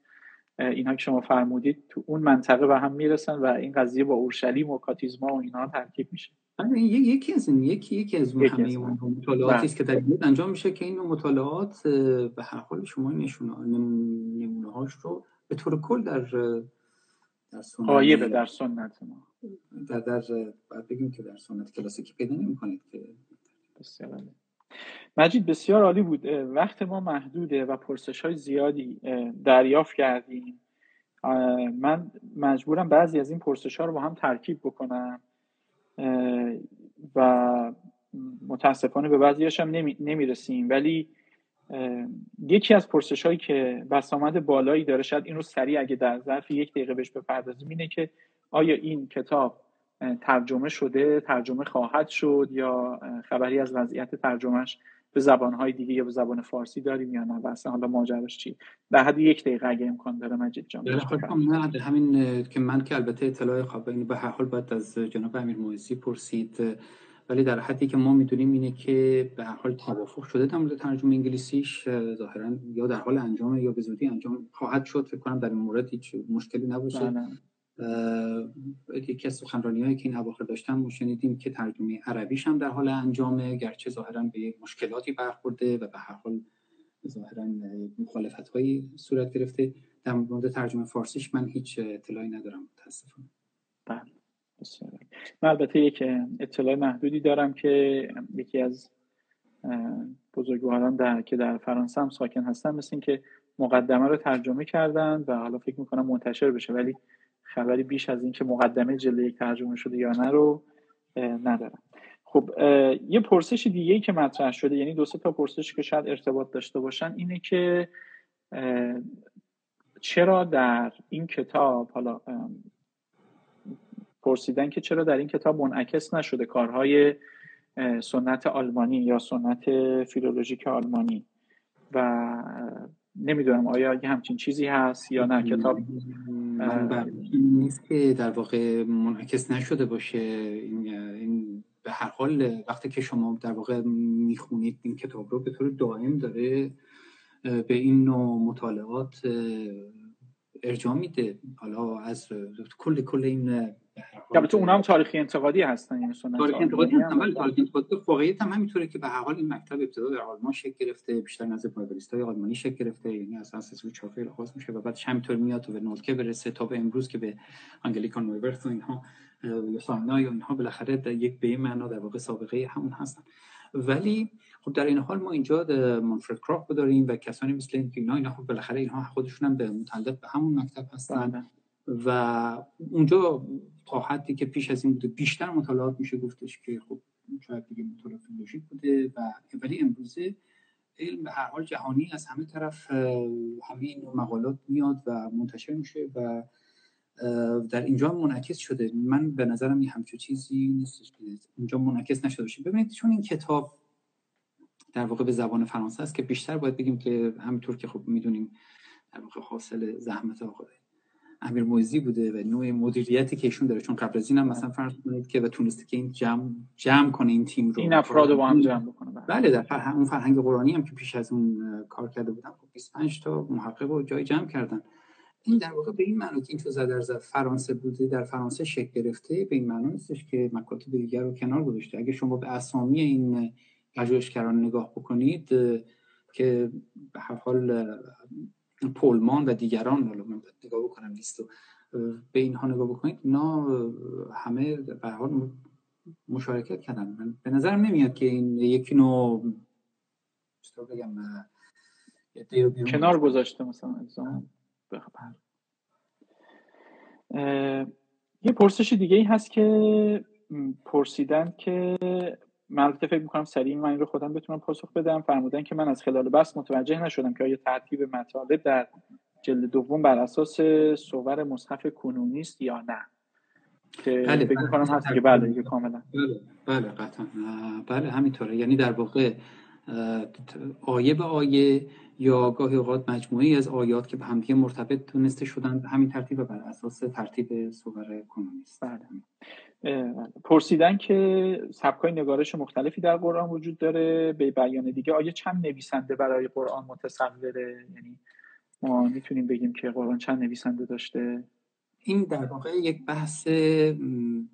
اینها که شما فرمودید تو اون منطقه به هم می‌رسن و این قضیه با اورشلیم و کاتیزما و اینها ترکیب میشه. یکی از این یکی یکی از اون همه مطالعاتی است که در انجام میشه که این مطالعات به هر حال شما نمونه هاش رو به طور کل در در سنت در سنت ما. در در بگیم که در سنت کلاسیکی پیدا نمی‌کنید که. بسیار مجید بسیار عالی بود. وقت ما محدوده و پرسش های زیادی دریافت کردیم. من مجبورم بعضی از این پرسش ها رو با هم ترکیب بکنم. و متاسفانه به بعضیش هم نمی، نمی‌رسیم. ولی یکی از پرسش هایی که بسامد بالایی داره شاید این رو سریع اگه در ظرف یک دقیقه بهش بپردازیم اینه که آیا این کتاب ترجمه شده ترجمه خواهد شد یا خبری از وضعیت ترجمهش به زبانهای دیگه یا به زبان فارسی داریم یا نه و اصلا حالا ماجراش چی در حد یک دقیقه اگه امکان داره مجید جان نه همین که من که البته اطلاع خواب به هر حال باید از جناب امیر مویسی پرسید ولی در حدی که ما می‌دونیم اینه که به هر حال توافق شده در مورد ترجمه انگلیسیش ظاهرا یا در حال انجام یا به زودی انجام خواهد شد. فکر کنم در این مورد هیچ مشکلی نباشه. بله. یکی از سخنرانی هایی که این اواخر داشتم شنیدیم که ترجمه عربیش هم در حال انجامه گرچه ظاهرا به مشکلاتی برخورده و به هر حال ظاهرا مخالفت هایی صورت گرفته. در مورد ترجمه فارسیش من هیچ اطلاعی ندارم متاسفانه. بله من البته یک اطلاع محدودی دارم که یکی از بزرگواران در که در فرانسه هم ساکن هستن مثل که مقدمه رو ترجمه کردن و حالا فکر می‌کنم منتشر بشه. ولی خبری بیش از اینکه مقدمه جلوه یک ترجمه شده یا نه رو ندارم. خب یه پرسش دیگه ای که مطرح شده یعنی دو تا پرسش که شاید ارتباط داشته باشن اینه که چرا در این کتاب حالا پرسیدن که چرا در این کتاب منعکس نشده کارهای سنت آلمانی یا سنت فیلولوژیک آلمانی و نمی‌دونم آیا یه همچین چیزی هست یا نه کتاب نیست که در واقع منعکس نشده باشه. این, به هر حال وقتی که شما در واقع می‌خونید این کتاب رو به طور دائم داره به این نوع مطالعات ارجاع میده. حالا از کل کل این البته اونها هم تاریخی انتقادی هستن یعنی سنت تاریخی انتقادی هستن ولی تاریخی انتقادی واقعیت هم همینطوره که به هر حال این مکتب ابتدا در آلمان شکل گرفته بیشتر نزد های آلمانی شکل گرفته یعنی از اساس چافه خاص میشه. و بعد همینطور میاد و به نولکه برسه تا به امروز که به انگلیکان نویورت و اینها یا سامنا یا اینها بالاخره در یک به معنا در واقع سابقه همون هستن. ولی خب در این حال ما اینجا مونفرد کراف داریم و کسانی مثل این که اینا اینا خب بالاخره اینها خودشون هم به متعلق به همون مکتب هستن. بله. و اونجا تا حدی که پیش از این بوده بیشتر مطالعات میشه گفتش که خب شاید دیگه میتولوژی بوده و ولی امروزه علم به هر حال جهانی از همه طرف همین مقالات میاد و منتشر میشه و در اینجا منعکس شده. من به نظرم این همچون چیزی نیستش که اینجا منعکس نشده باشه. ببینید چون این کتاب در واقع به زبان فرانسه است که بیشتر باید بگیم که همینطور که خب می‌دونیم در واقع حاصل زحمت آقای امیر موزی بوده و نوع مدیریتی که ایشون داره. چون قبل از اینم مثلا فرض کنید که و تونسته که این جمع جمع کنه این تیم رو. این افراد رو با هم جمع بکنه بله, بله، در فرهنگ اون فرهنگ قرآنی هم که پیش از اون کار کرده بودن خب 25 تا محقق رو جای جمع کردن. این در واقع به این معنی که این تو در فرانسه بوده در فرانسه شکل گرفته به این معنی نیستش که مکاتب دیگر رو کنار گذاشته. اگه شما به اسامی این پژوهشگران نگاه بکنید که به هر حال پولمان و دیگران حالا من نگاه بکنم لیستو به اینها نگاه بکنید اینا همه به حال مشارکت کردن. من به نظرم نمیاد که این یکی نوع بگم کنار گذاشته مثلا. یه پرسش دیگه ای هست که پرسیدن که من فکر می‌کنم سریع من این رو خودم بتونم پاسخ بدم. فرمودن که من از خلال بحث متوجه نشدم که آیا ترتیب مطالب در جلد دوم بر اساس صور مصحف کنونی است یا نه. که بله فکر می‌کنم هست که بله کاملا. بله بله قطعا. بله همینطوره. یعنی در واقع آیه به آیه یا گاهی اوقات مجموعه از آیات که به همدیگه مرتبط تونسته شدن همین ترتیب بر اساس ترتیب صور کنونی است. بله. پرسیدن که سبکای نگارش مختلفی در قرآن وجود داره به بیان دیگه آیا چند نویسنده برای قرآن متصوره یعنی ما می‌تونیم بگیم که قرآن چند نویسنده داشته؟ این در واقع یک بحث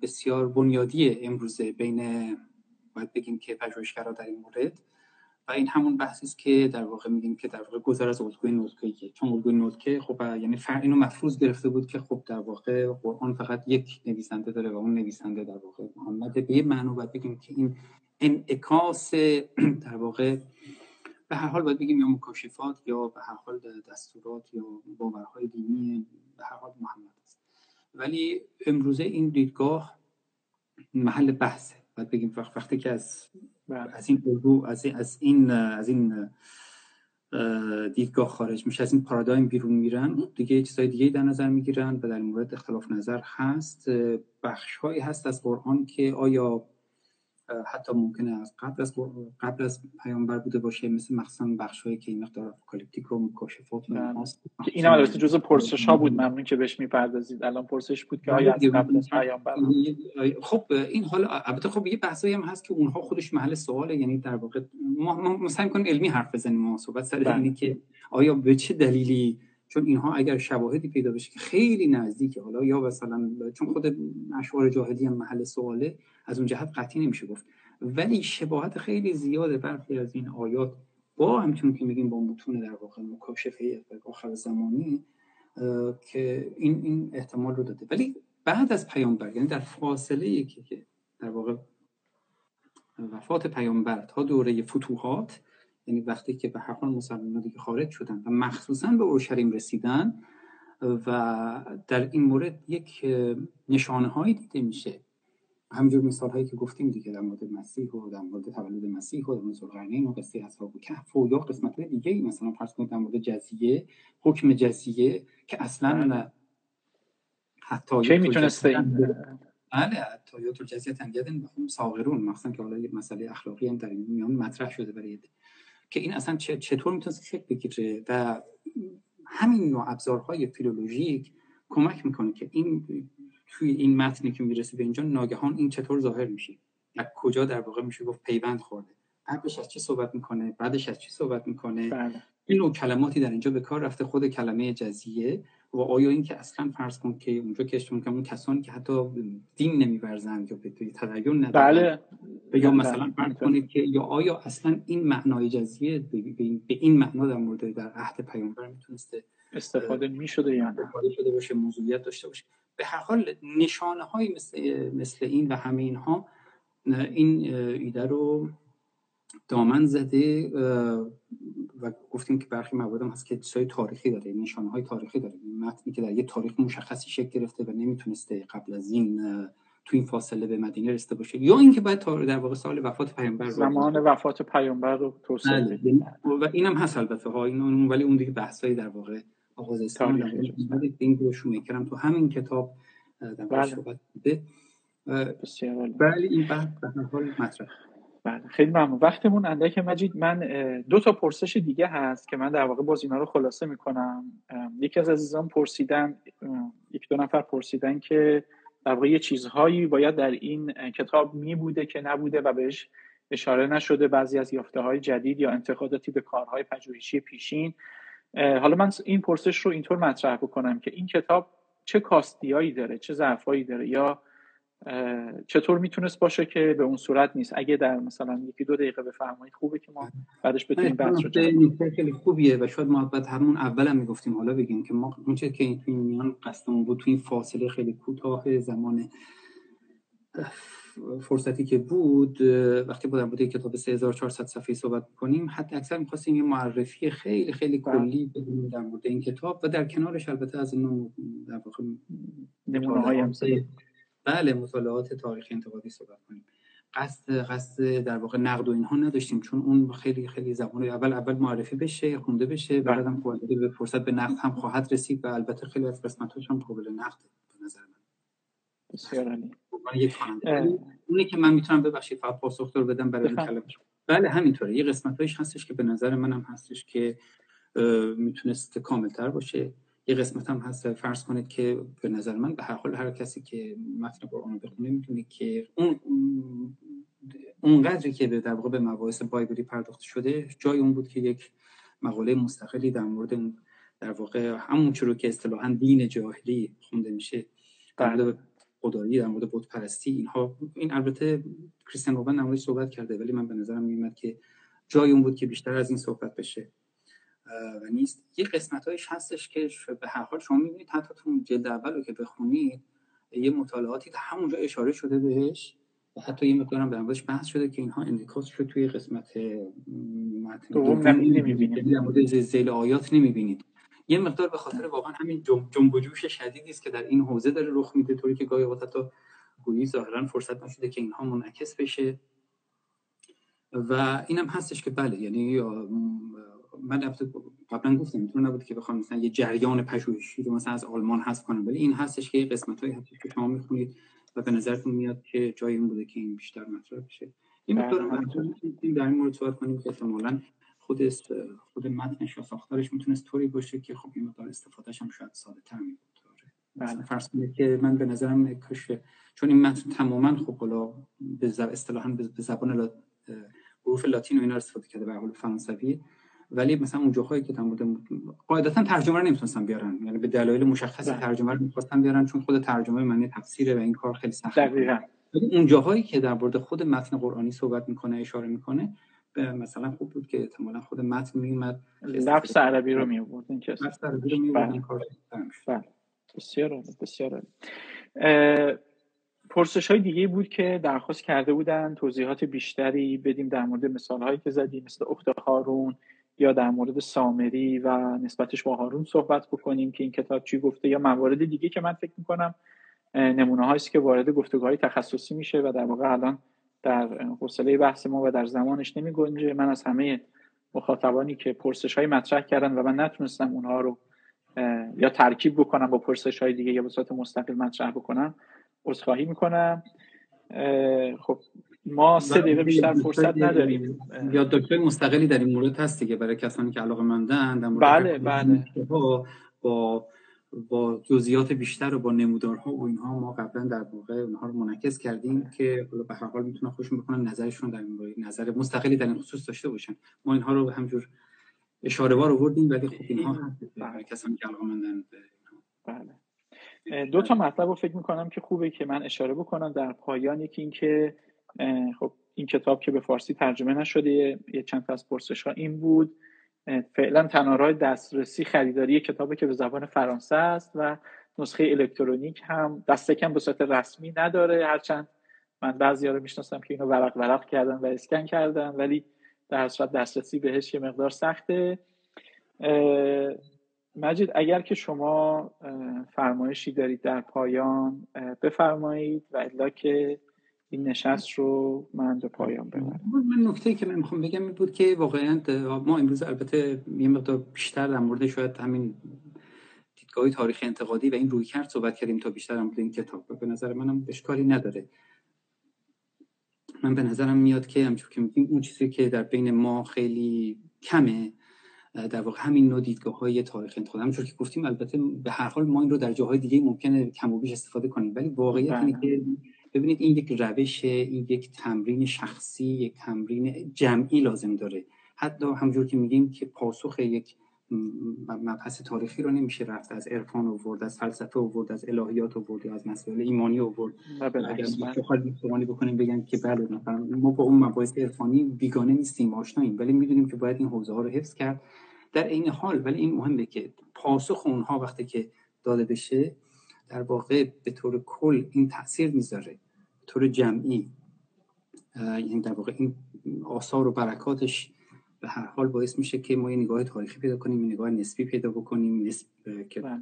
بسیار بنیادی امروزه بین باید بگیم که پژوهشگرا در این مورد. و این همون بحثی است که در واقع میگیم که در واقع گذر از الگوی نوتکه چون الگوی نوتکه خب یعنی فر اینو مفروض گرفته بود که خب در واقع قرآن فقط یک نویسنده داره و اون نویسنده در واقع محمد به یه معنی باید بگیم که این انعکاس در واقع به هر حال باید بگیم یا مکاشفات یا به هر حال دستورات یا باورهای دینی به هر حال محمد است ولی امروزه این دیدگاه محل بحثه باید بگیم وقتی که از. از این از این از این از این دیدگاه خارج میشه. از این پارادایم بیرون میرن. دیگه چیزای دیگه در نظر می‌گیرن و در مورد اختلاف نظر هست. بخش هایی هست از قرآن که آیا حتی ممکنه از قبل از قبل از پیامبر بوده باشه مثل مخصوصا بخشایی که این مقدار اپوکالیپتیک و مکاشفات بله. این هم البته جزء پرسش ها بود. ممنون که بهش می‌پردازید. الان پرسش بود که آیا از قبل از پیامبر خب این حالا البته خب یه بحثایی هم هست که اونها خودش محل سواله. یعنی در واقع ما مثلا کنیم علمی حرف بزنیم ما صحبت سر بله. اینه که آیا به چه دلیلی چون اینها اگر شواهدی پیدا بشه که خیلی نزدیکه حالا یا مثلا چون خود اشعار جاهلی هم محل سواله از اون جهت قطعی نمیشه گفت. ولی شباهت خیلی زیاده برخی از این آیات. با همچون که میگیم با متون در واقع مکاشفه آخر زمانی که این این احتمال رو داده. ولی بعد از پیامبر یعنی در فاصله یکی که در واقع وفات پیامبر تا دوره فتوحات یعنی وقتی که به هر حال مسلمان دیگه خارج شدن و مخصوصا به اورشلیم رسیدن و در این مورد یک نشانه هایی دیده میشه. همینجور مثال هایی که گفتیم دیگه در مورد مسیح و در مورد تولد مسیح و در مورد ذوالقرنین و قصه اصحاب کهف و یا قسمت های دیگه ای مثلا فرض کنید در مورد جزیه حکم جزیه که اصلا بله. حتی چه می‌تونسته این بله حتی تو جزیه تنگیدن بخون ساغرون مثلا که حالا یه مسئله اخلاقی هم در این میان مطرح شده برای که این اصلا چطور می‌تونه شکل بگیره و همین نوع ابزارهای فیلولوژیک کمک می‌کنه که این توی این متنی که می‌رسه به اینجا ناگهان این چطور ظاهر میشه و کجا در واقع میشه گفت پیوند خورده. قبلش از چی صحبت می‌کنه؟ بعدش از چی صحبت می‌کنه؟ بله. این نوع کلماتی در اینجا به کار رفته خود کلمه جزیه. و آیا این که اصلا فرض کن که اونجا که اشتون که اون کسانی که حتی دین نمیورزند یا به تدین ندارن بله. یا مثلا فرض کنید که یا آیا اصلا این معنای جزیه به این معنا در مورد در عهد پیامبر می‌تونسته استفاده می‌شده یا نه؟ استفاده شده باشه موضوعیت داشته باشه. به هر حال نشانه های مثل, مثل این و همه اینها این ایده رو دامن زده و گفتیم که برخی موارد هست که چیزهای تاریخی داره نشانه های تاریخی داره. متنی که در یه تاریخ مشخصی شکل گرفته و نمی‌تونسته قبل از این تو این فاصله به مدینه رسیده باشه. یا اینکه باید در واقع سال وفات پیامبر زمان وفات پیامبر رو توسعه بله. یعنی و اینم هست البته ها این ولی اون دیگه بحثایی در واقع آغاز اسلام این رو می‌کردم تو همین کتاب در واقع بله. صحبت بوده ولی این بحث به حال مطرح. بله. خیلی ممنون. وقتمون اندک مجید من دو تا پرسش دیگه هست که من در واقع باز اینا رو خلاصه می‌کنم. یکی از عزیزان پرسیدن یک دو نفر پرسیدن که در واقع یه چیزهایی باید در این کتاب می بوده که نبوده و بهش اشاره نشده بعضی از یافته های جدید یا انتقاداتی به کارهای پژوهشی پیشین. حالا من این پرسش رو اینطور مطرح بکنم که این کتاب چه کاستیایی داره چه ضعفایی داره یا چطور می‌تونست باشه که به اون صورت نیست؟ اگه در مثلا یکی دو دقیقه بفرمایید خوبه که ما بعدش بتونیم بحث رو خیلی خوبیه و شاید ما بعد همون اول هم می‌گفتیم. حالا بگیم که ما اون که این توی میان قصدمون بود توی این فاصله خیلی کوتاه زمان فرصتی که بود وقتی بودم بوده کتاب 3400 صفحه صحبت کنیم حتی اکثر می‌خواستیم یه معرفی خیلی خیلی بله. کلی بدونیم در مورد این کتاب و در کنارش البته از این در واقع نمونه بله مطالعات تاریخی انتقادی صحبت کنیم. قصد قصد در واقع نقد و اینها نداشتیم چون اون خیلی خیلی زمان اول اول معرفی بشه خونده بشه بله. بعد هم به فرصت به نقد هم خواهد رسید و البته خیلی از قسمتاش هم قابل نقد به نظر من. بسیار اونی که من می‌تونم ببخشید فقط پاسخ رو بدم برای این بله همینطوره. یه قسمتایش هستش که به نظر منم هستش که می‌تونست کاملتر باشه. یه قسمت هم هست. فرض کنید که به نظر من به هر حال هر کسی که متن قرآن بخونه می‌تونه که اون اون قدری که در واقع به مباحث بایبلی پرداخته شده جای اون بود که یک مقاله مستقلی در مورد اون در واقع همون رو که اصطلاحا دین جاهلی خونده میشه در مورد خدایی در مورد بت پرستی اینها این البته کریستیان روبن در صحبت کرده ولی من به نظرم میاد که جای اون بود که بیشتر از این صحبت بشه. و نیست. یه قسمت هایش هستش که به هر حال شما می‌بینید حتی تو جلد اول رو که بخونید یه مطالعاتی همونجا اشاره شده بهش و حتی یه مقدارم در موردش بحث شده که اینها انعکاس شد توی قسمت متن. دوم نمی‌بینید در مورد زیل آیات نمی‌بینید. یه مقدار به خاطر واقعا همین جنب و جوش شدیدی است که در این حوزه داره رخ میده طوری که گاهی اوقات حتی گویی ظاهرا فرصت نشده که اینها منعکس بشه. و اینم هستش که بله یعنی من قبلا گفتم می‌تونه نبود که بخوام مثلا یه جریان پژوهشی رو مثلا از آلمان حذف کنم ولی این هستش که قسمت هایی هست که شما می‌خونید و به نظرتون میاد که جای این بوده که این بیشتر مطرح بشه. این مقدار بله. در این مورد صحبت کنیم که احتمالاً خود خود متنش یا ساختارش می‌تونست طوری باشه که خب این مقدار استفادهش هم شاید ساده تر می بود بله فرض کنید که من به نظرم کاش چون این متن تماما خب حالا به اصطلاحا به زبان حروف لاتین و اینا استفاده کرده به حال فرانسوی ولی مثلا اون جاهایی که تمام قاعدتا ترجمه رو نمی‌تونستن بیارن. یعنی به دلایل مشخص بله. ترجمه رو می‌خواستن بیارن چون خود ترجمه معنی تفسیره و این کار خیلی سخته دقیقاً. ولی اون جاهایی که در مورد خود متن قرآنی صحبت می‌کنه اشاره می‌کنه مثلا خوب بود که احتمالا خود متن میومد لفظ عربی رو میورد این که لفظ عربی رو میورد این کار بله. بسیار بسیار پرسش های دیگه بود که درخواست کرده بودن توضیحات بیشتری بدیم در مورد مثال هایی که زدیم مثل اخت هارون یا در مورد سامری و نسبتش با هارون صحبت بکنیم که این کتاب چی گفته یا موارد دیگه که من فکر می‌کنم نمونه هاییست که وارد گفتگوهای تخصصی میشه و در واقع الان در حوصله بحث ما و در زمانش نمی گنجه من از همه مخاطبانی که پرسش های مطرح کردن و من نتونستم اونها رو یا ترکیب بکنم با پرسش های دیگه یا به صورت مستقل مطرح بکنم عذرخواهی می‌کنم. خب ما سه دقیقه بیشتر فرصت نداریم. یا دکتر مستقلی در این مورد هست دیگه برای کسانی که علاقه مندن بله بله. با با جزئیات بیشتر و با نمودارها و اینها ما قبلا در واقع اونها رو منعکس کردیم که حالا به هر حال می‌تونن خوشون بکنن نظرشون در این نظر مستقلی در این خصوص داشته باشن. ما اینها رو همجور اشاره وار آوردیم ولی خب اینها برای کسانی که علاقه مندن بله. دو تا مطلب رو فکر می‌کنم که خوبه که من اشاره بکنم. در پایان یکی این که خب این کتاب که به فارسی ترجمه نشده یه چند تا از پرسش ها این بود. فعلا تنها دسترسی خریداری کتابی که به زبان فرانسه است و نسخه الکترونیک هم دست کم به صورت رسمی نداره. هرچند من بعضی رو می‌شناسم که اینو ورق ورق کردن و اسکن کردن ولی در صورت دسترسی بهش یه مقدار سخته. مجید اگر که شما فرمایشی دارید در پایان بفرمایید و الا که این نشست رو من به پایان ببرم. من نکته که من می‌خوام بگم این بود که واقعا ما امروز البته یه مقدار بیشتر در مورد شاید همین دیدگاه تاریخ انتقادی و این روی کرد صحبت کردیم تا بیشتر هم این کتاب. به نظر منم اشکالی نداره. من به نظرم میاد که همچون که میگیم اون چیزی که در بین ما خیلی کمه در واقع همین نوع دیدگاه های تاریخ انتقاد. همونطور که گفتیم البته به هر حال ما این رو در جاهای دیگه ممکنه کم و بیش استفاده کنیم. ولی واقعیت اینه بله. که ببینید این یک روش این یک تمرین شخصی یک تمرین جمعی لازم داره. حتی همجور که میگیم که پاسخ یک مبحث تاریخی رو نمیشه رفت از عرفان آورد از فلسفه آورد از الهیات آورد از مسائل ایمانی آورد. اگر بله. بکنیم بگن که بله ما با اون مباحث عرفانی بیگانه نیستیم آشناییم ولی می‌دونیم که باید این حوزه ها رو حفظ کرد. در این حال ولی این مهمه که پاسخ اونها وقتی که داده بشه در واقع به طور کل این تاثیر می‌ذاره به طور جمعی یعنی در واقع این آثار و برکاتش به هر حال باعث میشه که ما یه نگاه تاریخی پیدا کنیم یه نگاه نسبی پیدا بکنیم نسب... که بله.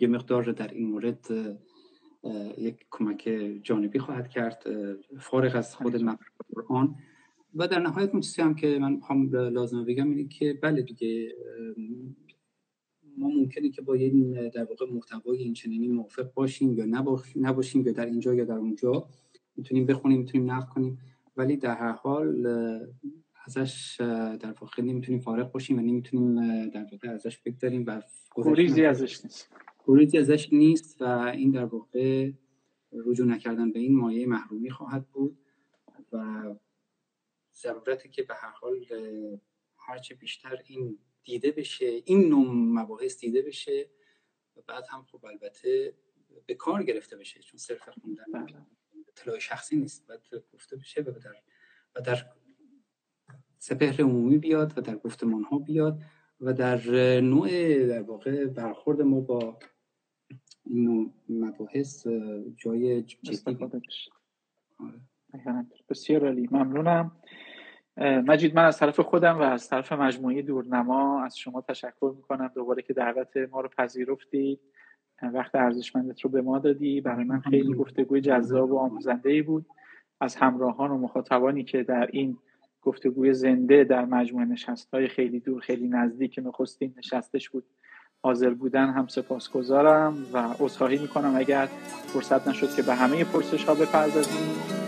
یه مقدار در این مورد یک کمک جانبی خواهد کرد فارغ از خود بله. قرآن و در نهایت اون چیزی هم که من هم لازم بگم اینه که بله دیگه ما ممکنه که با این در واقع محتوای این چنینی موافق باشیم یا نباشیم یا در اینجا یا در اونجا. می‌تونیم بخونیم می‌تونیم نقد کنیم. ولی در هر حال ازش در واقع نمی‌تونیم فارغ باشیم و نمی‌تونیم در واقع ازش بگذاریم و گریزی ازش نیست. گریزی ازش نیست و این در واقع رجوع نکردن به این مایه محرومی خواهد بود و ضرورتی که به هر حال هرچه بیشتر این دیده بشه این نوع مباحث دیده بشه و بعد هم خب البته به کار گرفته بشه چون صرف خوندن بله. اطلاع شخصی نیست باید گفته بشه و در و در سپهر عمومی بیاد و در گفتمان ها بیاد و در نوع در واقع برخورد ما با این نوع مباحث جای جدی. آره. بسیار عالی. ممنونم. مجید من از طرف خودم و از طرف مجموعه دورنما از شما تشکر می‌کنم. دوباره که دعوت ما رو پذیرفتید. وقت ارزشمندت رو به ما دادی. برای من خیلی گفتگوی جذاب و آموزنده ای بود. از همراهان و مخاطبانی که در این گفتگوی زنده در مجموعه نشست های خیلی دور خیلی نزدیک نخستین نشستش بود حاضر بودن هم سپاسگزارم و عذرخواهی می‌کنم اگر فرصت نشد که به همه پرسش ها بپردازیم.